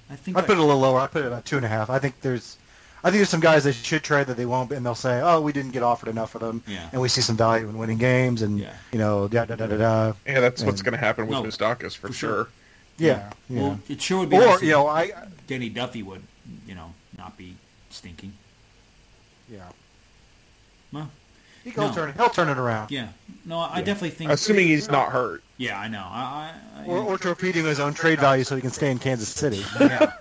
I think. I put it a little lower. I put it about two and a half. I think there's, I think there's some guys that should trade that they won't, and they'll say, oh, we didn't get offered enough for them, Yeah. and we see some value in winning games, and Yeah. you know, da da da da da. Yeah, that's what's going to happen with No, Moustakas for, for sure. sure. Yeah, yeah. Well, it sure would be. or nice you know, I Danny Duffy would, you know, not be stinking. yeah, Well, he'll No. turn he'll turn it around. yeah. No, I definitely think. Assuming he's not hurt. Yeah, I know. I. I, I Or, or torpedoing his own trade value so he can stay in Kansas City. yeah.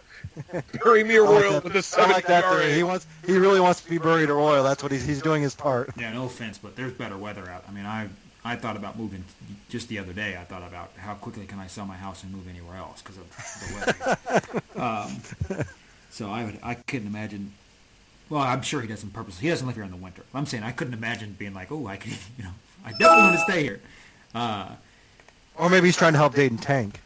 Bury me a I like Royal that- with a I seven like that. ERA. theory. He wants. He really wants to be buried at Royal. That's what he's he's doing his part. Yeah, no offense, but there's better weather out. I mean, I I thought about moving just the other day. I thought about how quickly can I sell my house and move anywhere else because of the weather. um, so I would I couldn't imagine. Well, I'm sure he doesn't purposely. He doesn't live here in the winter. I'm saying I couldn't imagine being like, oh, I could, you know, I definitely want to stay here. Uh, Or maybe he's trying to help Dayton tank.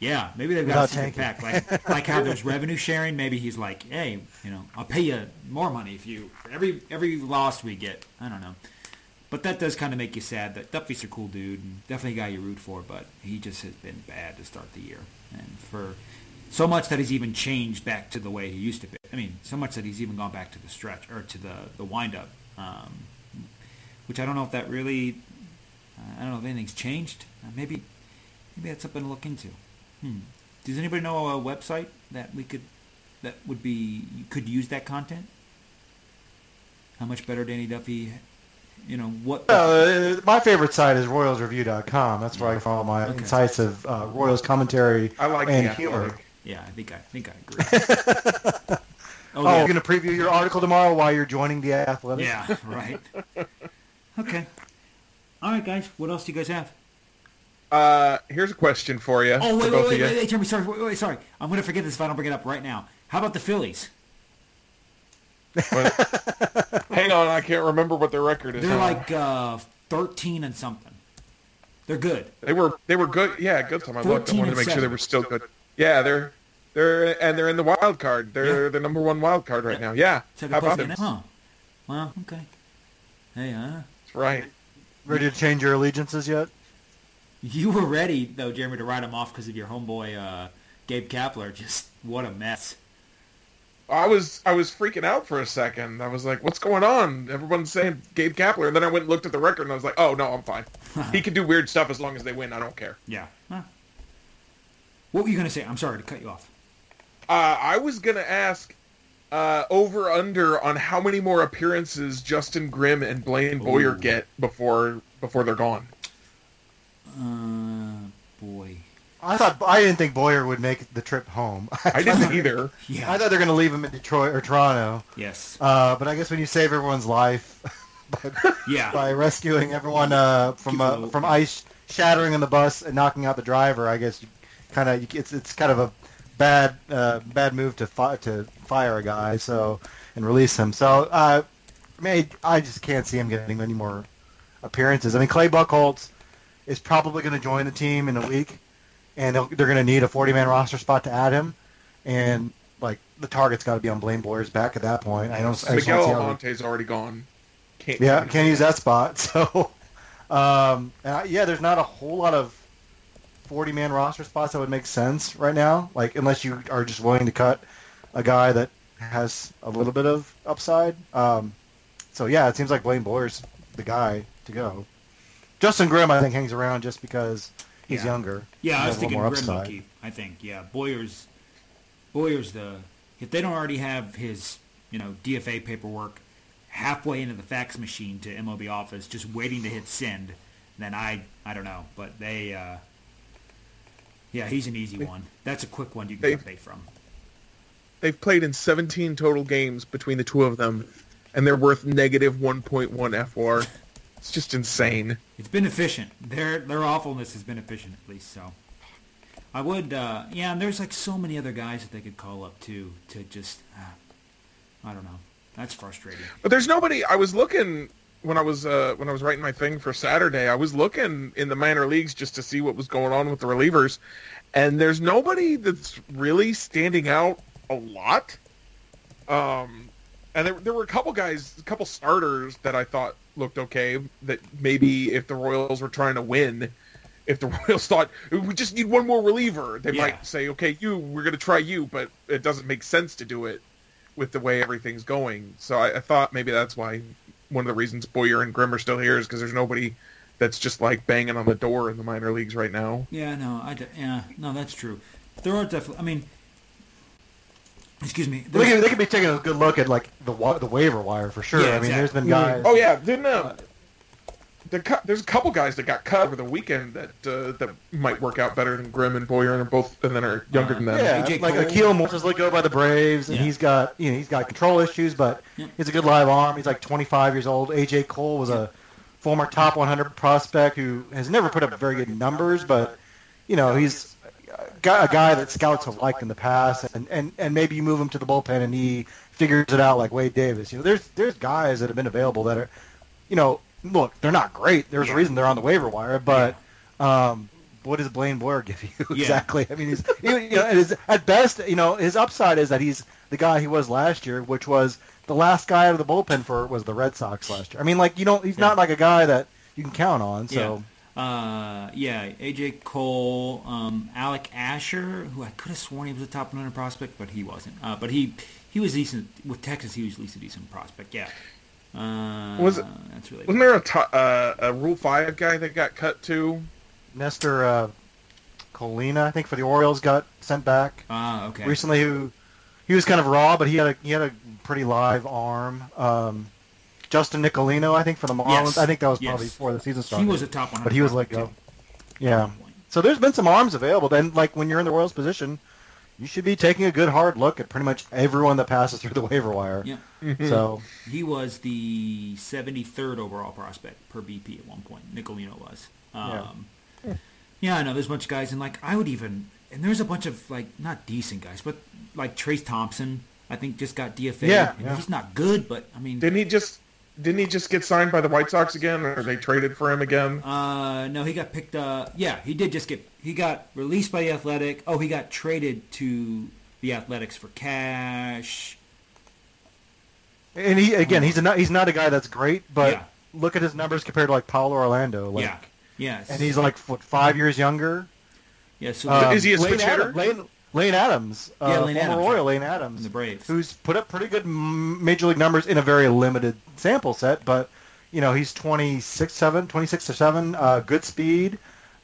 yeah, maybe they've got a pack, like like how there's revenue sharing. Maybe he's like, hey, you know, I'll pay you more money if you every every loss we get. I don't know, but that does kind of make you sad. That Duffy's a cool dude and definitely a guy you root for, but he just has been bad to start the year, and for so much that he's even changed back to the way he used to be. I mean, so much that he's even gone back to the stretch or to the the windup, um, which I don't know if that really. I don't know if anything's changed. Uh, maybe maybe that's something to look into. Hmm. Does anybody know a website that we could that would be could use that content? How much better Danny Duffy? You know what? Uh, my favorite site is RoyalsReview.com. That's where I get all my Okay. insights of uh, Royals commentary I like and the humor. Athletic. yeah, I think I think I agree. Oh, yeah. you're going to preview your article tomorrow while you're joining the Athletics? Yeah, right. okay. All right, guys. What else do you guys have? Uh, here's a question for you. Oh, for wait, both wait, wait, of you. wait, wait, Jeremy, sorry, wait, wait, sorry. I'm going to forget this if I don't bring it up right now. How about the Phillies? Hang on, I can't remember what their record is. They're like uh, 13 and something. They're good. they were they were good. Yeah, good time I looked. I wanted to and make sure they were still good. Yeah, they're they're and they're in the wild card. They're Yeah. the number one wild card right now. Yeah, Second how place about them? the- Huh. Well, okay. Hey, uh, That's right. Ready to change your allegiances yet? you were ready, though, Jeremy, to write him off because of your homeboy, uh, Gabe Kapler. Just what a mess. I was I was freaking out for a second. I was like, "What's going on?" Everyone's saying Gabe Kapler, and then I went and looked at the record, and I was like, "Oh no, I'm fine. he can do weird stuff as long as they win. I don't care." Yeah. Huh. What were you going to say? I'm sorry to cut you off. Uh, I was gonna ask uh, over under on how many more appearances Justin Grimm and Blaine Boyer get before before they're gone. Uh, boy. I thought I didn't think Boyer would make the trip home. I didn't either. Yeah. I thought they're going to leave him in Detroit or Toronto. yes. Uh, but I guess when you save everyone's life by, Yeah. by rescuing everyone uh, from uh, from ice shattering on the bus and knocking out the driver, I guess you kind of it's it's kind of a bad uh, bad move to fi- to fire a guy so and release him. So uh, I mean, I just can't see him getting any more appearances. I mean, Clay Buchholz is probably going to join the team in a week, and they're going to need a 40-man roster spot to add him, and like the target's got to be on Blaine Boyer's back at that point. I don't. I Miguel Almonte's already gone. Can't, yeah, can't use that spot. So, um, I, yeah, there's not a whole lot of 40-man roster spots that would make sense right now. Like, unless you are just willing to cut a guy that has a little bit of upside. Um, so yeah, it seems like Blaine Boyer's the guy to go. Justin Grimm, I think, hangs around just because he's Yeah. younger. Yeah, I was thinking Grimm will keep. I think, yeah, Boyer's, Boyer's the. If they don't already have his, you know, DFA paperwork halfway into the fax machine to MLB office, just waiting to hit send, then I, I don't know, but they, uh, yeah, he's an easy one. That's a quick one you can get bait from. They've played in 17 total games between the two of them, and they're worth negative 1.1 FWAR. It's just insane. It's been efficient. Their their awfulness has been efficient at least. So, I would, uh, yeah. And there's like so many other guys that they could call up too to just, uh, I don't know. That's frustrating. But there's nobody. I was looking when I was uh, when I was writing my thing for Saturday. I was looking in the minor leagues just to see what was going on with the relievers, and there's nobody that's really standing out a lot. Um, and there there were a couple guys, a couple starters that I thought looked okay. That maybe if the Royals were trying to win. If the Royals thought we just need one more reliever, they Yeah. might say, "Okay, you, we're going to try you," but it doesn't make sense to do it with the way everything's going. So I, I thought maybe that's why one of the reasons Boyer and Grimm are still here is because there's nobody that's just like banging on the door in the minor leagues right now. Yeah, no, I d- yeah, no, that's true. There are definitely. I mean, excuse me. They there's- could, they could be taking a good look at like the wa- the waiver wire for sure. Yeah, I mean, there's been guys. Oh yeah, didn't uh, the cu- there's a couple guys that got cut over the weekend that uh, that might work out better than Grimm and Boyer and are both and then are younger Uh, than them. Yeah, AJ like Cole. Akeel Morris was let go by the Braves, and Yeah. he's got you know he's got control issues, but Yeah. he's a good live arm. He's like 25 years old. AJ Cole was a former top 100 prospect who has never put up very good numbers, but you know he's a guy, a guy that scouts have liked in the past, and, and and maybe you move him to the bullpen and he figures it out like Wade Davis. You know, there's there's guys that have been available that are, you know, look, they're not great. There's a reason they're on the waiver wire, but. Um, what does Blaine Boyer give you Yeah. exactly? I mean, he's you know, it is, at best, you know, his upside is that he's the guy he was last year, which was the last guy out of the bullpen for was the Red Sox last year. I mean, like you don't, he's not like a guy that you can count on. So Yeah. Uh, yeah, AJ Cole, um, Alec Asher, who I could have sworn he was a top 100 prospect, but he wasn't. Uh, but he he was decent with Texas. He was at least a decent prospect. Yeah. Uh, Was it- That's really. Wasn't there a, uh, a Rule Five guy that got cut too? Nestor uh, Colina, I think for the Orioles, got sent back Ah, okay. recently. Who he was kind of raw, but he had a he had a pretty live arm. Um, Justin Nicolino, I think for the Marlins. Yes. I think that was Yes. probably before the season started. He was a top one, but he was let go. too. Yeah. So there's been some arms available. Then, like when you're in the Royals' position, you should be taking a good hard look at pretty much everyone that passes through the waiver wire. Yeah. So He was the 73rd overall prospect per BP at one point. Nicolino was. Um, yeah. I know. There's a bunch of guys, and like I would even, and there's a bunch of like not decent guys, but like Trayce Thompson, I think just got DFA. Yeah, and yeah. He's not good, but I mean, Didn't he just didn't he just get signed by the White Sox again, or they traded for him again? Uh, no, he got picked up. Yeah, he did just get. He got released by the Athletic. Oh, he got traded to the Athletics for cash. and he again he's a, not he's not a guy that's great, but Yeah. look at his numbers compared to like Paulo Orlando. Like, yeah. Yes. And he's like what five years younger. yeah. So Um, Is he a Lane switch hitter? Adam- Lane, Lane Adams, uh, Yeah, Lane former Adams, Royal. Lane Adams, the Braves. who's put up pretty good major league numbers in a very limited sample set, but you know he's 26, 7, 26 or seven, uh, good speed,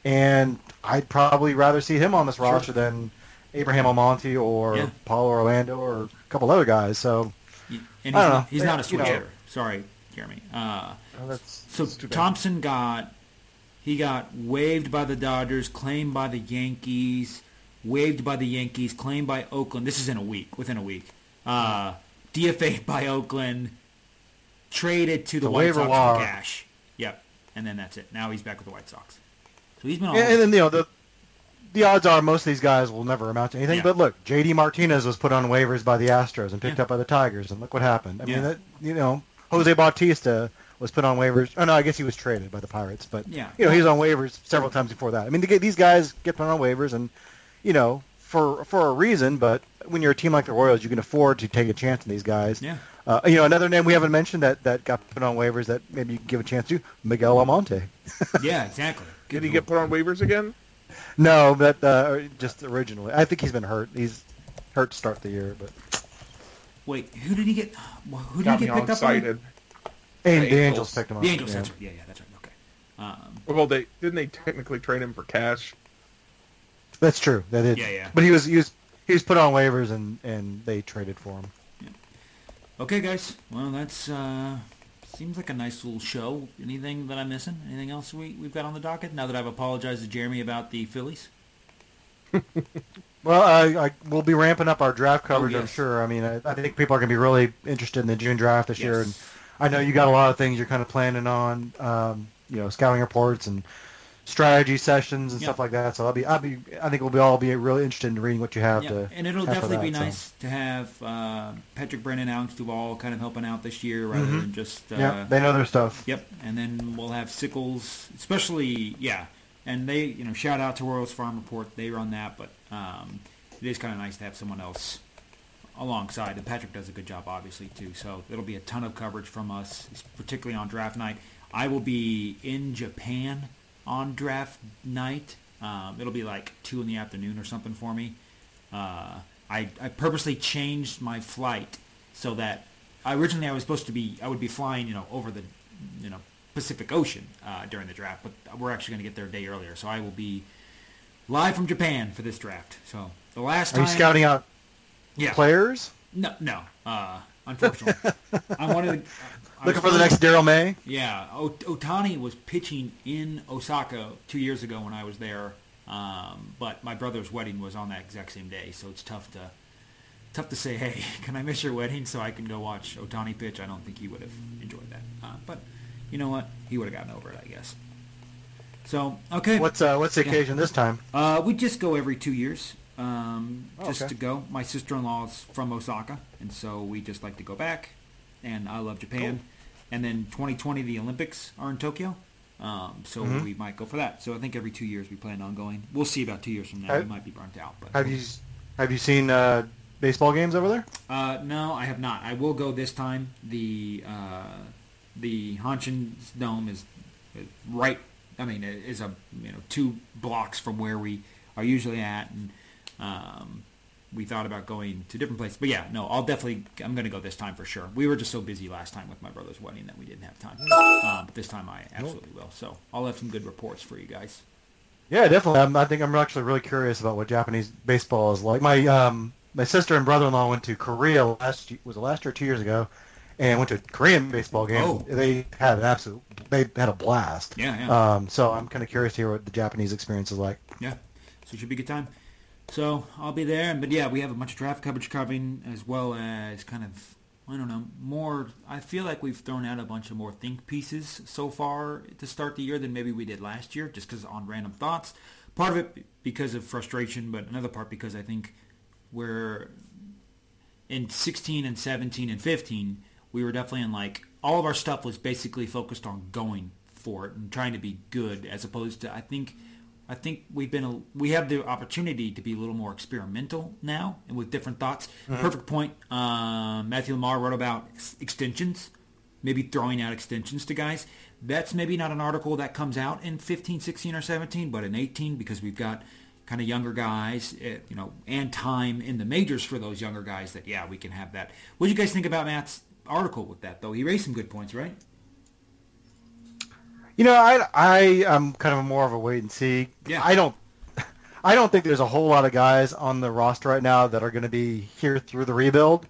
and I'd probably rather see him on this roster than Abraham Almonte or Yeah. Paulo Orlando or a couple other guys. So and he's, I don't not, know. he's not a You know. Sorry, Jeremy. Uh, that's so. Thompson got he got waived by the Dodgers, claimed by the Yankees, waived by the Yankees, claimed by Oakland. This is in a week, within a week. Uh, DFA by Oakland, traded to the, The White Sox wire. for cash. Yep, and then that's it. Now he's back with the White Sox. So he's been on. and, and then you know the the odds are most of these guys will never amount to anything. Yeah. But look, J.D. Martinez was put on waivers by the Astros and picked Yeah. up by the Tigers, and look what happened. I Yeah. mean, that, you know, Jose Bautista was put on waivers. Oh no, I guess he was traded by the Pirates, but Yeah. you know he was on waivers several times before that. I mean, the, these guys get put on waivers, and you know for for a reason. But when you're a team like the Royals, you can afford to take a chance on these guys. Yeah. Uh, you know, another name we haven't mentioned that, that got put on waivers that maybe you can give a chance to, Miguel Almonte. yeah, exactly. Did he get put on waivers again? No, but uh, just originally. I think he's been hurt. He's hurt to start the year, but Wait, who did he get? Who did Got he me get all picked up? on? and The the, Angels. Angels picked him up. The Angels. yeah. That's right. Yeah, yeah, that's right. Okay. Um, Well, they didn't they technically trade him for cash? That's true. That is. Yeah, yeah. But he was he was he was put on waivers and and they traded for him. Okay, guys. Well, that's uh, seems like a nice little show. Anything that I'm missing? Anything else we we've got on the docket? Now that I've apologized to Jeremy about the Phillies. Well, I, I we'll be ramping up our draft coverage. I'm Oh, sure. I mean, I, I think people are going to be really interested in the June draft this year, and Yes. I know you got a lot of things you're kind of planning on. Um, you know, scouting reports and strategy sessions and Yeah. stuff like that. So I'll be I'll be I think we'll be all be really interested in reading what you have Yeah, to. and it'll definitely be so. nice to have uh, Patrick Brennan, Alex Duvall kind of helping out this year rather than just uh, yeah, they know their stuff. Yep, and then we'll have Sickles, especially yeah, and they you know shout out to Royals Farm Report, they run that, but um, it is kind of nice to have someone else alongside. And Patrick does a good job, obviously too. So it'll be a ton of coverage from us, particularly on draft night. I will be in Japan on draft night. Um, it'll be like two in the afternoon or something for me. Uh, I, I purposely changed my flight so that originally I was supposed to be I would be flying you know over the you know Pacific Ocean uh, during the draft, but we're actually going to get there a day earlier. So I will be live from Japan for this draft. So the last Are you scouting out yeah players? no no uh, unfortunately I'm one of the Looking for the next Daryl May? yeah, o- Otani was pitching in Osaka two years ago when I was there, um, but my brother's wedding was on that exact same day, so it's tough to tough to say, hey, can I miss your wedding so I can go watch Otani pitch? I don't think he would have enjoyed that, uh, but you know what? He would have gotten over it, I guess. So okay, What's uh, what's the Yeah. occasion this time? uh, we just go every two years, um, Oh, just okay. to go. My sister in law is from Osaka, and so we just like to go back. And I love Japan. And then 2020, the Olympics are in Tokyo, um, so Mhm. we might go for that. So I think every two years we plan on going. We'll see about two years from now. Have- we might be burnt out, but Have you have you seen uh, baseball games over there? uh, no, I have not. I will go this time. The uh, the Hanshin Dome is is right. I mean, it is a you know two blocks from where we are usually at, and um, we thought about going to different places. But yeah, no, I'll definitely. I'm going to go this time for sure. We were just so busy last time with my brother's wedding that we didn't have time. Um, but this time I absolutely will. So I'll have some good reports for you guys. Yeah, definitely. I'm, I think I'm actually really curious about what Japanese baseball is like. My um, my sister and brother-in-law went to Korea last was it last year, two years ago, and went to a Korean baseball game. Oh. They had an absolute they had a blast. Yeah, yeah. Um, so I'm kind of curious to hear what the Japanese experience is like. Yeah, so it should be a good time. So I'll be there, but yeah, we have a bunch of draft coverage covering as well as kind of I don't know more. I feel like we've thrown out a bunch of more think pieces so far to start the year than maybe we did last year, just because on random thoughts. Part of it because of frustration, but another part because I think we're in 16 and 17 and 15, we were definitely in like all of our stuff was basically focused on going for it and trying to be good, as opposed to I think I think we've been a, we have the opportunity to be a little more experimental now and with different thoughts. Mm-hmm. Perfect point. Um, Matthew LaMar wrote about extensions, maybe throwing out extensions to guys. That's maybe not an article that comes out in 15, 16, or 17, but in 18 because we've got kind of younger guys, eh, you know, and time in the majors for those younger guys. That yeah, we can have that. What do you guys think about Matt's article with that though? He raised some good points, right? You know, I I am kind of more of a wait and see. Yeah. I don't I don't think there's a whole lot of guys on the roster right now that are going to be here through the rebuild.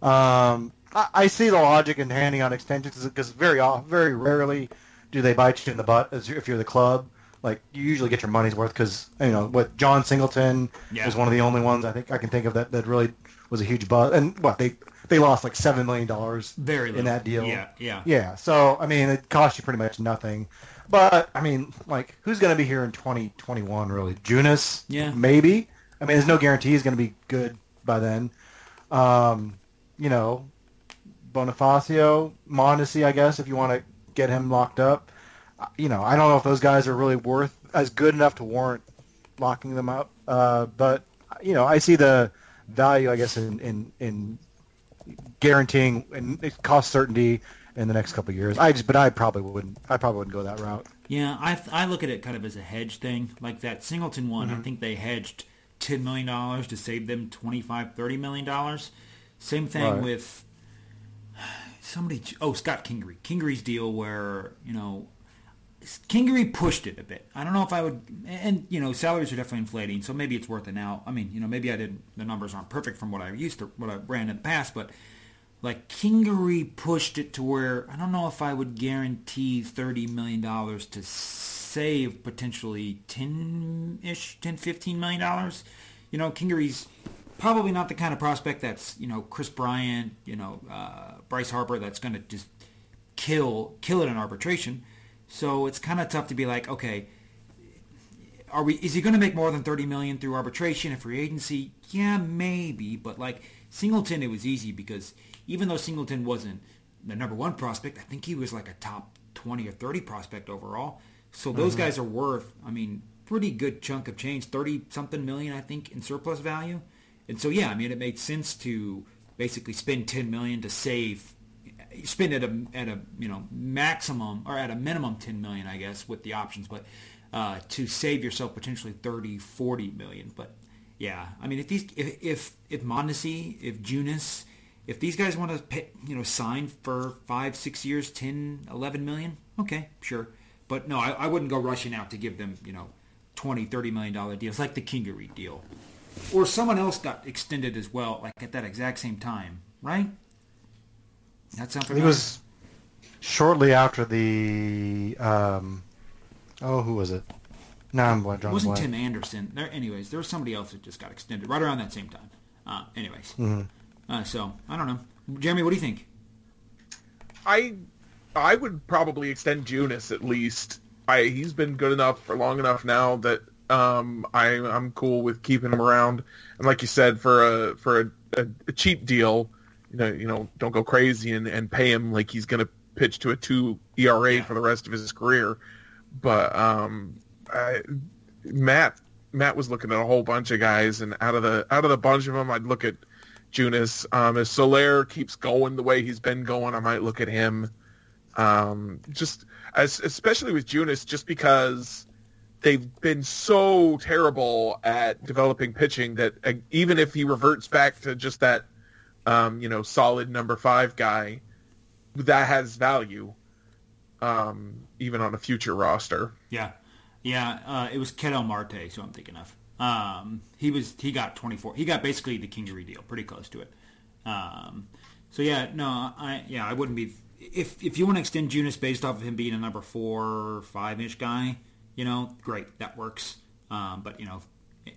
Um, I, I, see the logic in handing on extensions because very very rarely do they bite you in the butt as if you're the club. Like you usually get your money's worth because you know what Jon Singleton yeah. was one of the only ones I think I can think of that that really was a huge buzz. And what they they lost like seven million dollars very in that deal. Yeah, yeah, yeah. So I mean, it cost you pretty much nothing. But I mean, like, who's going to be here in 2021? Really, Junis? Yeah, maybe. I mean, there's no guarantee he's going to be good by then. Um, you know, Bonifacio, Mondesi, I guess, if you want to get him locked up. You know, I don't know if those guys are really worth as good enough to warrant locking them up. Uh, but you know, I see the value, I guess, in in, in guaranteeing and cost certainty in the next couple of years. I just, but I probably wouldn't. I probably wouldn't go that route. Yeah, I I look at it kind of as a hedge thing. Like that Singleton one, mm-hmm. I think they hedged ten million dollars to save them 25 30 million dollars. Same thing right. with somebody. Oh, Scott Kingery. Kingery's deal where you know Kingery pushed it a bit. I don't know if I would, and you know, salaries are definitely inflating, so maybe it's worth it now. I mean, you know, maybe I didn't. The numbers aren't perfect from what I used to, what I ran in the past, but like Kingery pushed it to where I don't know if I would guarantee thirty million dollars to save potentially ten ish, 10, 15 million dollars. You know, Kingery's probably not the kind of prospect that's you know Kris Bryant, you know uh, Bryce Harper that's going to just kill kill it in arbitration. So it's kind of tough to be like, okay, are we? Is he going to make more than thirty million through arbitration and free agency? Yeah, maybe, but like Singleton, it was easy because even though Singleton wasn't the number one prospect, I think he was like a top twenty or thirty prospect overall. So those mm-hmm. guys are worth, I mean, pretty good chunk of change, thirty something million, I think, in surplus value. And so yeah, I mean, it made sense to basically spend ten million to save spend at a at a you know maximum or at a minimum 10 million I guess with the options but uh, to save yourself potentially 30 40 million but yeah I mean if these if if, if Mondesi if Junis if these guys want to pay, you know sign for 5 6 years 10 11 million okay sure but no I, I wouldn't go rushing out to give them you know 20 30 million dollar deals like the Kingery deal or someone else got extended as well like at that exact same time right that sounds familiar. It was shortly after the. Um, oh, who was it? No, I'm blank. It wasn't Tim Anderson. There, anyways, there was somebody else that just got extended right around that same time. Uh, anyways, mm-hmm. Uh, so I don't know. Jeremy, what do you think? I I would probably extend Junis at least. I he's been good enough for long enough now that um, I I'm cool with keeping him around. And like you said, for a for a, a, a cheap deal, you know, you know, don't go crazy and, and pay him like he's going to pitch to a two ERA yeah. for the rest of his career. But um, I, Matt Matt was looking at a whole bunch of guys, and out of the out of the bunch of them, I'd look at Junis. Um, if Soler keeps going the way he's been going, I might look at him. Um, just as especially with Junis, just because they've been so terrible at developing pitching that uh, even if he reverts back to just that um, you know, solid number five guy that has value, um, even on a future roster. Yeah, yeah. Uh, it was Ketel Marte, so I'm thinking of. Um, he was he got 24. He got basically the Kingery deal, pretty close to it. Um, so yeah, no, I yeah, I wouldn't be if if you want to extend Junis based off of him being a number four, five ish guy, you know, great, that works. Um, but you know,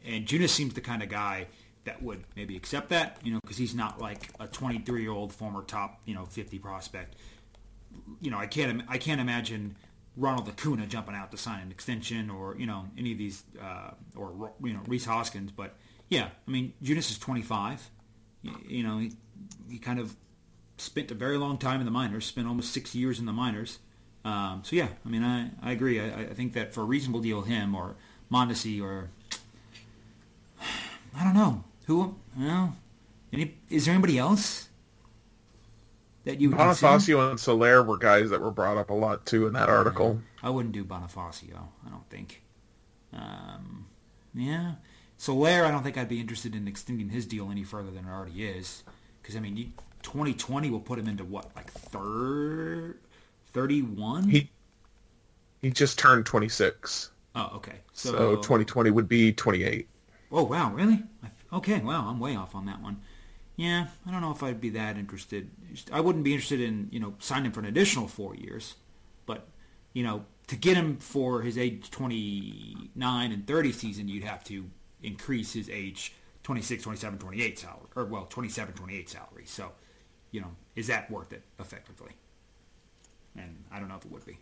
and Junis seems the kind of guy that would maybe accept that, you know, because he's not like a 23 year old former top, you know, 50 prospect. You know, I can't I can't imagine Ronald Acuna jumping out to sign an extension or you know any of these uh, or you know Rhys Hoskins, but yeah, I mean Junis is 25. You, you know, he, he kind of spent a very long time in the minors, spent almost six years in the minors. Um, so yeah, I mean, I, I agree. I, I think that for a reasonable deal, him or Mondesi or I don't know who. Well, any, is there anybody else that you would? Bonifacio and Soler were guys that were brought up a lot too in that article. I wouldn't do Bonifacio. I don't think. Um, yeah, Soler. I don't think I'd be interested in extending his deal any further than it already is. Because I mean, you, 2020 will put him into what, like third, 31? He he just turned 26, oh, okay. So, so 2020 would be 28. Oh wow, really? Okay, wow, I'm way off on that one. Yeah, I don't know if I'd be that interested. I wouldn't be interested in you know signing for an additional four years, but you know to get him for his age 29 and 30 season, you'd have to increase his age 26, 27, 28 salary, or well 27, 28 salary. So, you know, is that worth it effectively? And I don't know if it would be.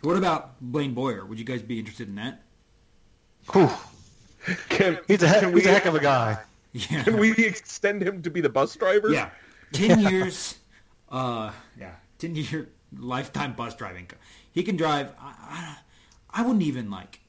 What about Blaine Boyer? Would you guys be interested in that? Whew. Can, He's a he's a heck of a guy. Yeah. Can we extend him to be the bus driver? Yeah, ten years. Uh, yeah, ten year lifetime bus driving. He can drive. I, I, I wouldn't even like.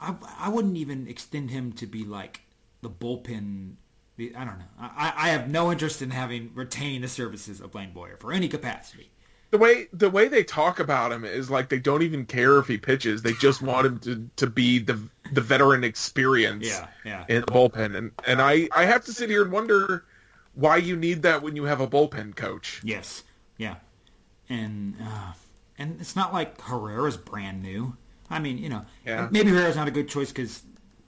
I, I wouldn't even extend him to be like the bullpen. the- I don't know. I, I have no interest in having retaining the services of Blaine Boyer for any capacity. The way the way they talk about him is like they don't even care if he pitches. They just want him to, to be the the veteran experience Yeah, yeah. in the bullpen. And and I, I have to sit here and wonder why you need that when you have a bullpen coach. Yes, yeah, and uh, and it's not like Herrera's brand new. I mean, you know, Yeah. maybe Herrera's not a good choice because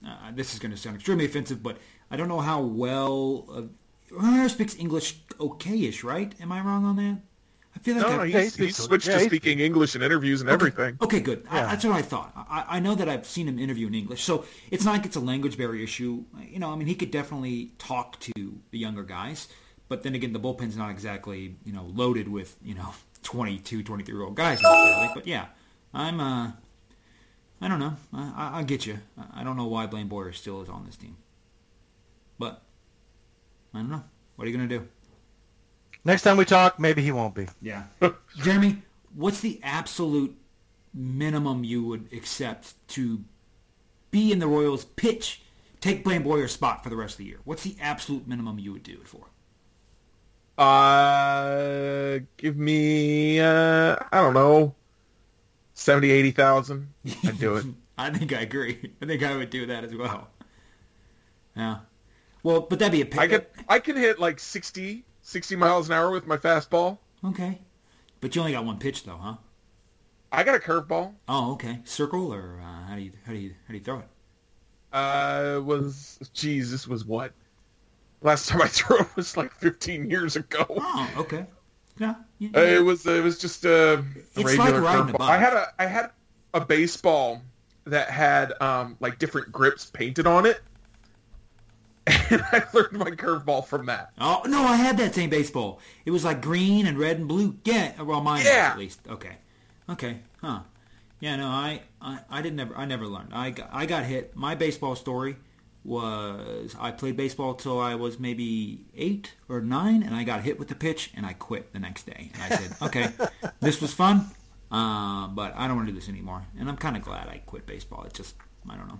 uh, this is going to sound extremely offensive, but I don't know how well uh, Herrera speaks English okay-ish, right? Am I wrong on that? Feel like No, I, no, Yeah, he he's, he's switched yeah, to speaking English in interviews and everything. Okay, good. I, that's what I thought. I, I know that I've seen him interview in English, so it's not like it's a language barrier issue. You know, I mean, he could definitely talk to the younger guys, but then again, the bullpen's not exactly you know loaded with you know 22, 23 year old guys necessarily. But yeah, I'm. uh I don't know. I, I, I get you. I, I don't know why Blaine Boyer still is on this team, but I don't know. What are you gonna do? Next time we talk, maybe he won't be. Yeah. Jeremy, what's the absolute minimum you would accept to be in the Royals pitch, take Blaine Boyer's spot for the rest of the year? What's the absolute minimum you would do it for? Uh, give me uh, I don't know, seventy, eighty thousand. I'd do it. I think I agree. I think I would do that as well. Yeah. Well, but that'd be a pick. I could I could hit like 60, 60 miles an hour with my fastball. Okay. But you only got one pitch though, huh? I got a curveball. Oh, okay. Circle or uh, how do you how do you how do you throw it? Uh, was geez, this was what? Last time I threw it was like fifteen years ago. Oh, okay. Yeah. you- Uh, it was it was just a, a It's like regular a curveball. I had a I had a baseball that had um like different grips painted on it, and I learned my curveball from that. Oh no, I had that same baseball. It was like green and red and blue. Yeah, well, mine Yeah. at least. Okay, okay, huh? Yeah, no, I, I, I didn't never, I never learned. I, got, I got hit. My baseball story was I played baseball till I was maybe eight or nine, and I got hit with the pitch, and I quit the next day. And I said, okay, this was fun, uh, but I don't want to do this anymore. And I'm kind of glad I quit baseball. It just, I don't know.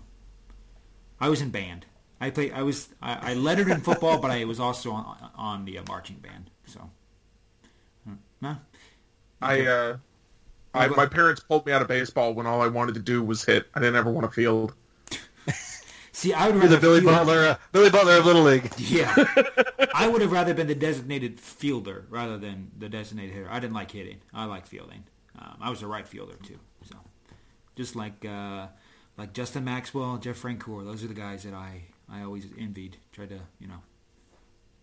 I was in band. I played. I was. I, I lettered in football, but I was also on, on the uh, marching band. So, no. I uh, I, my ahead. parents pulled me out of baseball when all I wanted to do was hit. I didn't ever want to field. See, I would You're rather the Billy field- Butler, uh, Billy Butler of Little League. Yeah, I would have rather been the designated fielder rather than the designated hitter. I didn't like hitting. I like fielding. Um, I was a right fielder too. So, just like uh, like Justin Maxwell, Jeff Francoeur, those are the guys that I I always envied. Tried to you know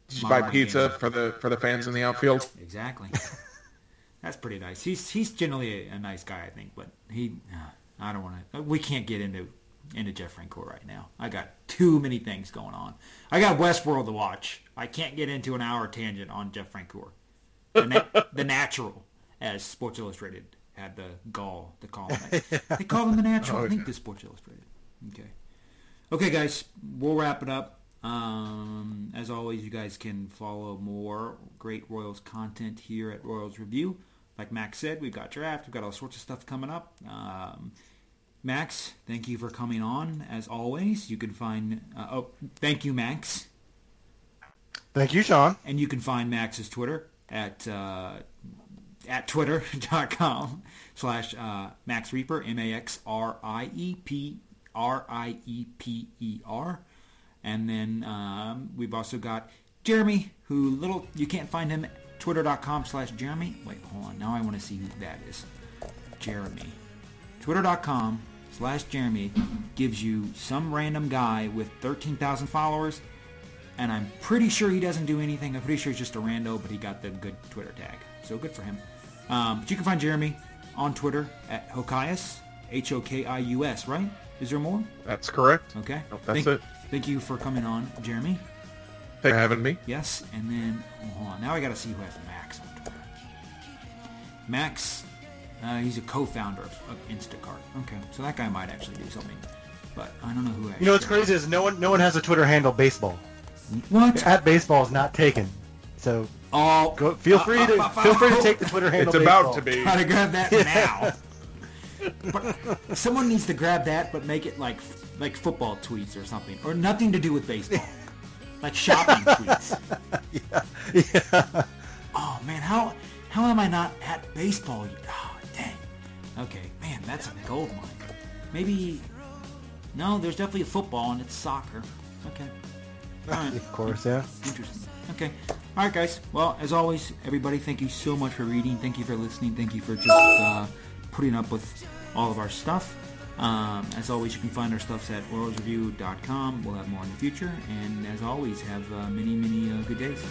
Did you buy pizza game. for the for the fans in the outfield? Exactly. That's pretty nice. He's he's generally a, a nice guy, I think, but he, uh, I don't want to. We can't get into into Jeff Francoeur right now. I got too many things going on. I got Westworld to watch. I can't get into an hour tangent on Jeff Francoeur. The, na- the natural, as Sports Illustrated had the gall to call him. they call him the natural. Oh, I think the Sports Illustrated. Okay. Okay, guys, we'll wrap it up. Um, as always, you guys can follow more great Royals content here at Royals Review. Like Max said, we've got draft, we've got all sorts of stuff coming up. Um, Max, thank you for coming on. As always, you can find. Uh, oh, thank you, Max. Thank you, Sean. And you can find Max's Twitter at uh, at twitter.com slash uh, Max Rieper, M-A-X-R-I-E-P R-I-E-P-E-R. And then um, we've also got Jeremy, who little, you can't find him twitter.com slash Jeremy. Wait, hold on. Now I want to see who that is. Jeremy. Twitter.com slash Jeremy gives you some random guy with 13,000 followers and I'm pretty sure he doesn't do anything. I'm pretty sure he's just a rando, but he got the good Twitter tag. So good for him. Um, but you can find Jeremy on Twitter at Hokius, H-O-K-I-U-S, right? Is there more? That's correct. Okay. Nope, that's thank, it. Thank you for coming on, Jeremy. Thanks for having me. Yes, and then oh, hold on. Now I got to see who has Max on Twitter. Max, uh, he's a co-founder of, of Instacart. Okay, so that guy might actually do something, but I don't know who. You know what's crazy is no one no one has a Twitter handle baseball. What? At baseball is not taken. So Oh, go feel uh, free uh, to uh, feel free to oh. take the Twitter handle. It's about baseball. to be. Gotta grab that now. But someone needs to grab that, but make it like like football tweets or something, or nothing to do with baseball, like shopping tweets. yeah. Oh man, how how am I not at baseball? Oh, dang. Okay, man, that's a gold mine. Maybe no, there's definitely a football and it's soccer. Okay. Right. Of course, yeah. Interesting. Okay. All right, guys. Well, as always, everybody, thank you so much for reading. Thank you for listening. Thank you for just uh, putting up with all of our stuff. Um, as always, you can find our stuffs at royalsreview.com. We'll have more in the future. And as always, have uh, many, many uh, good days.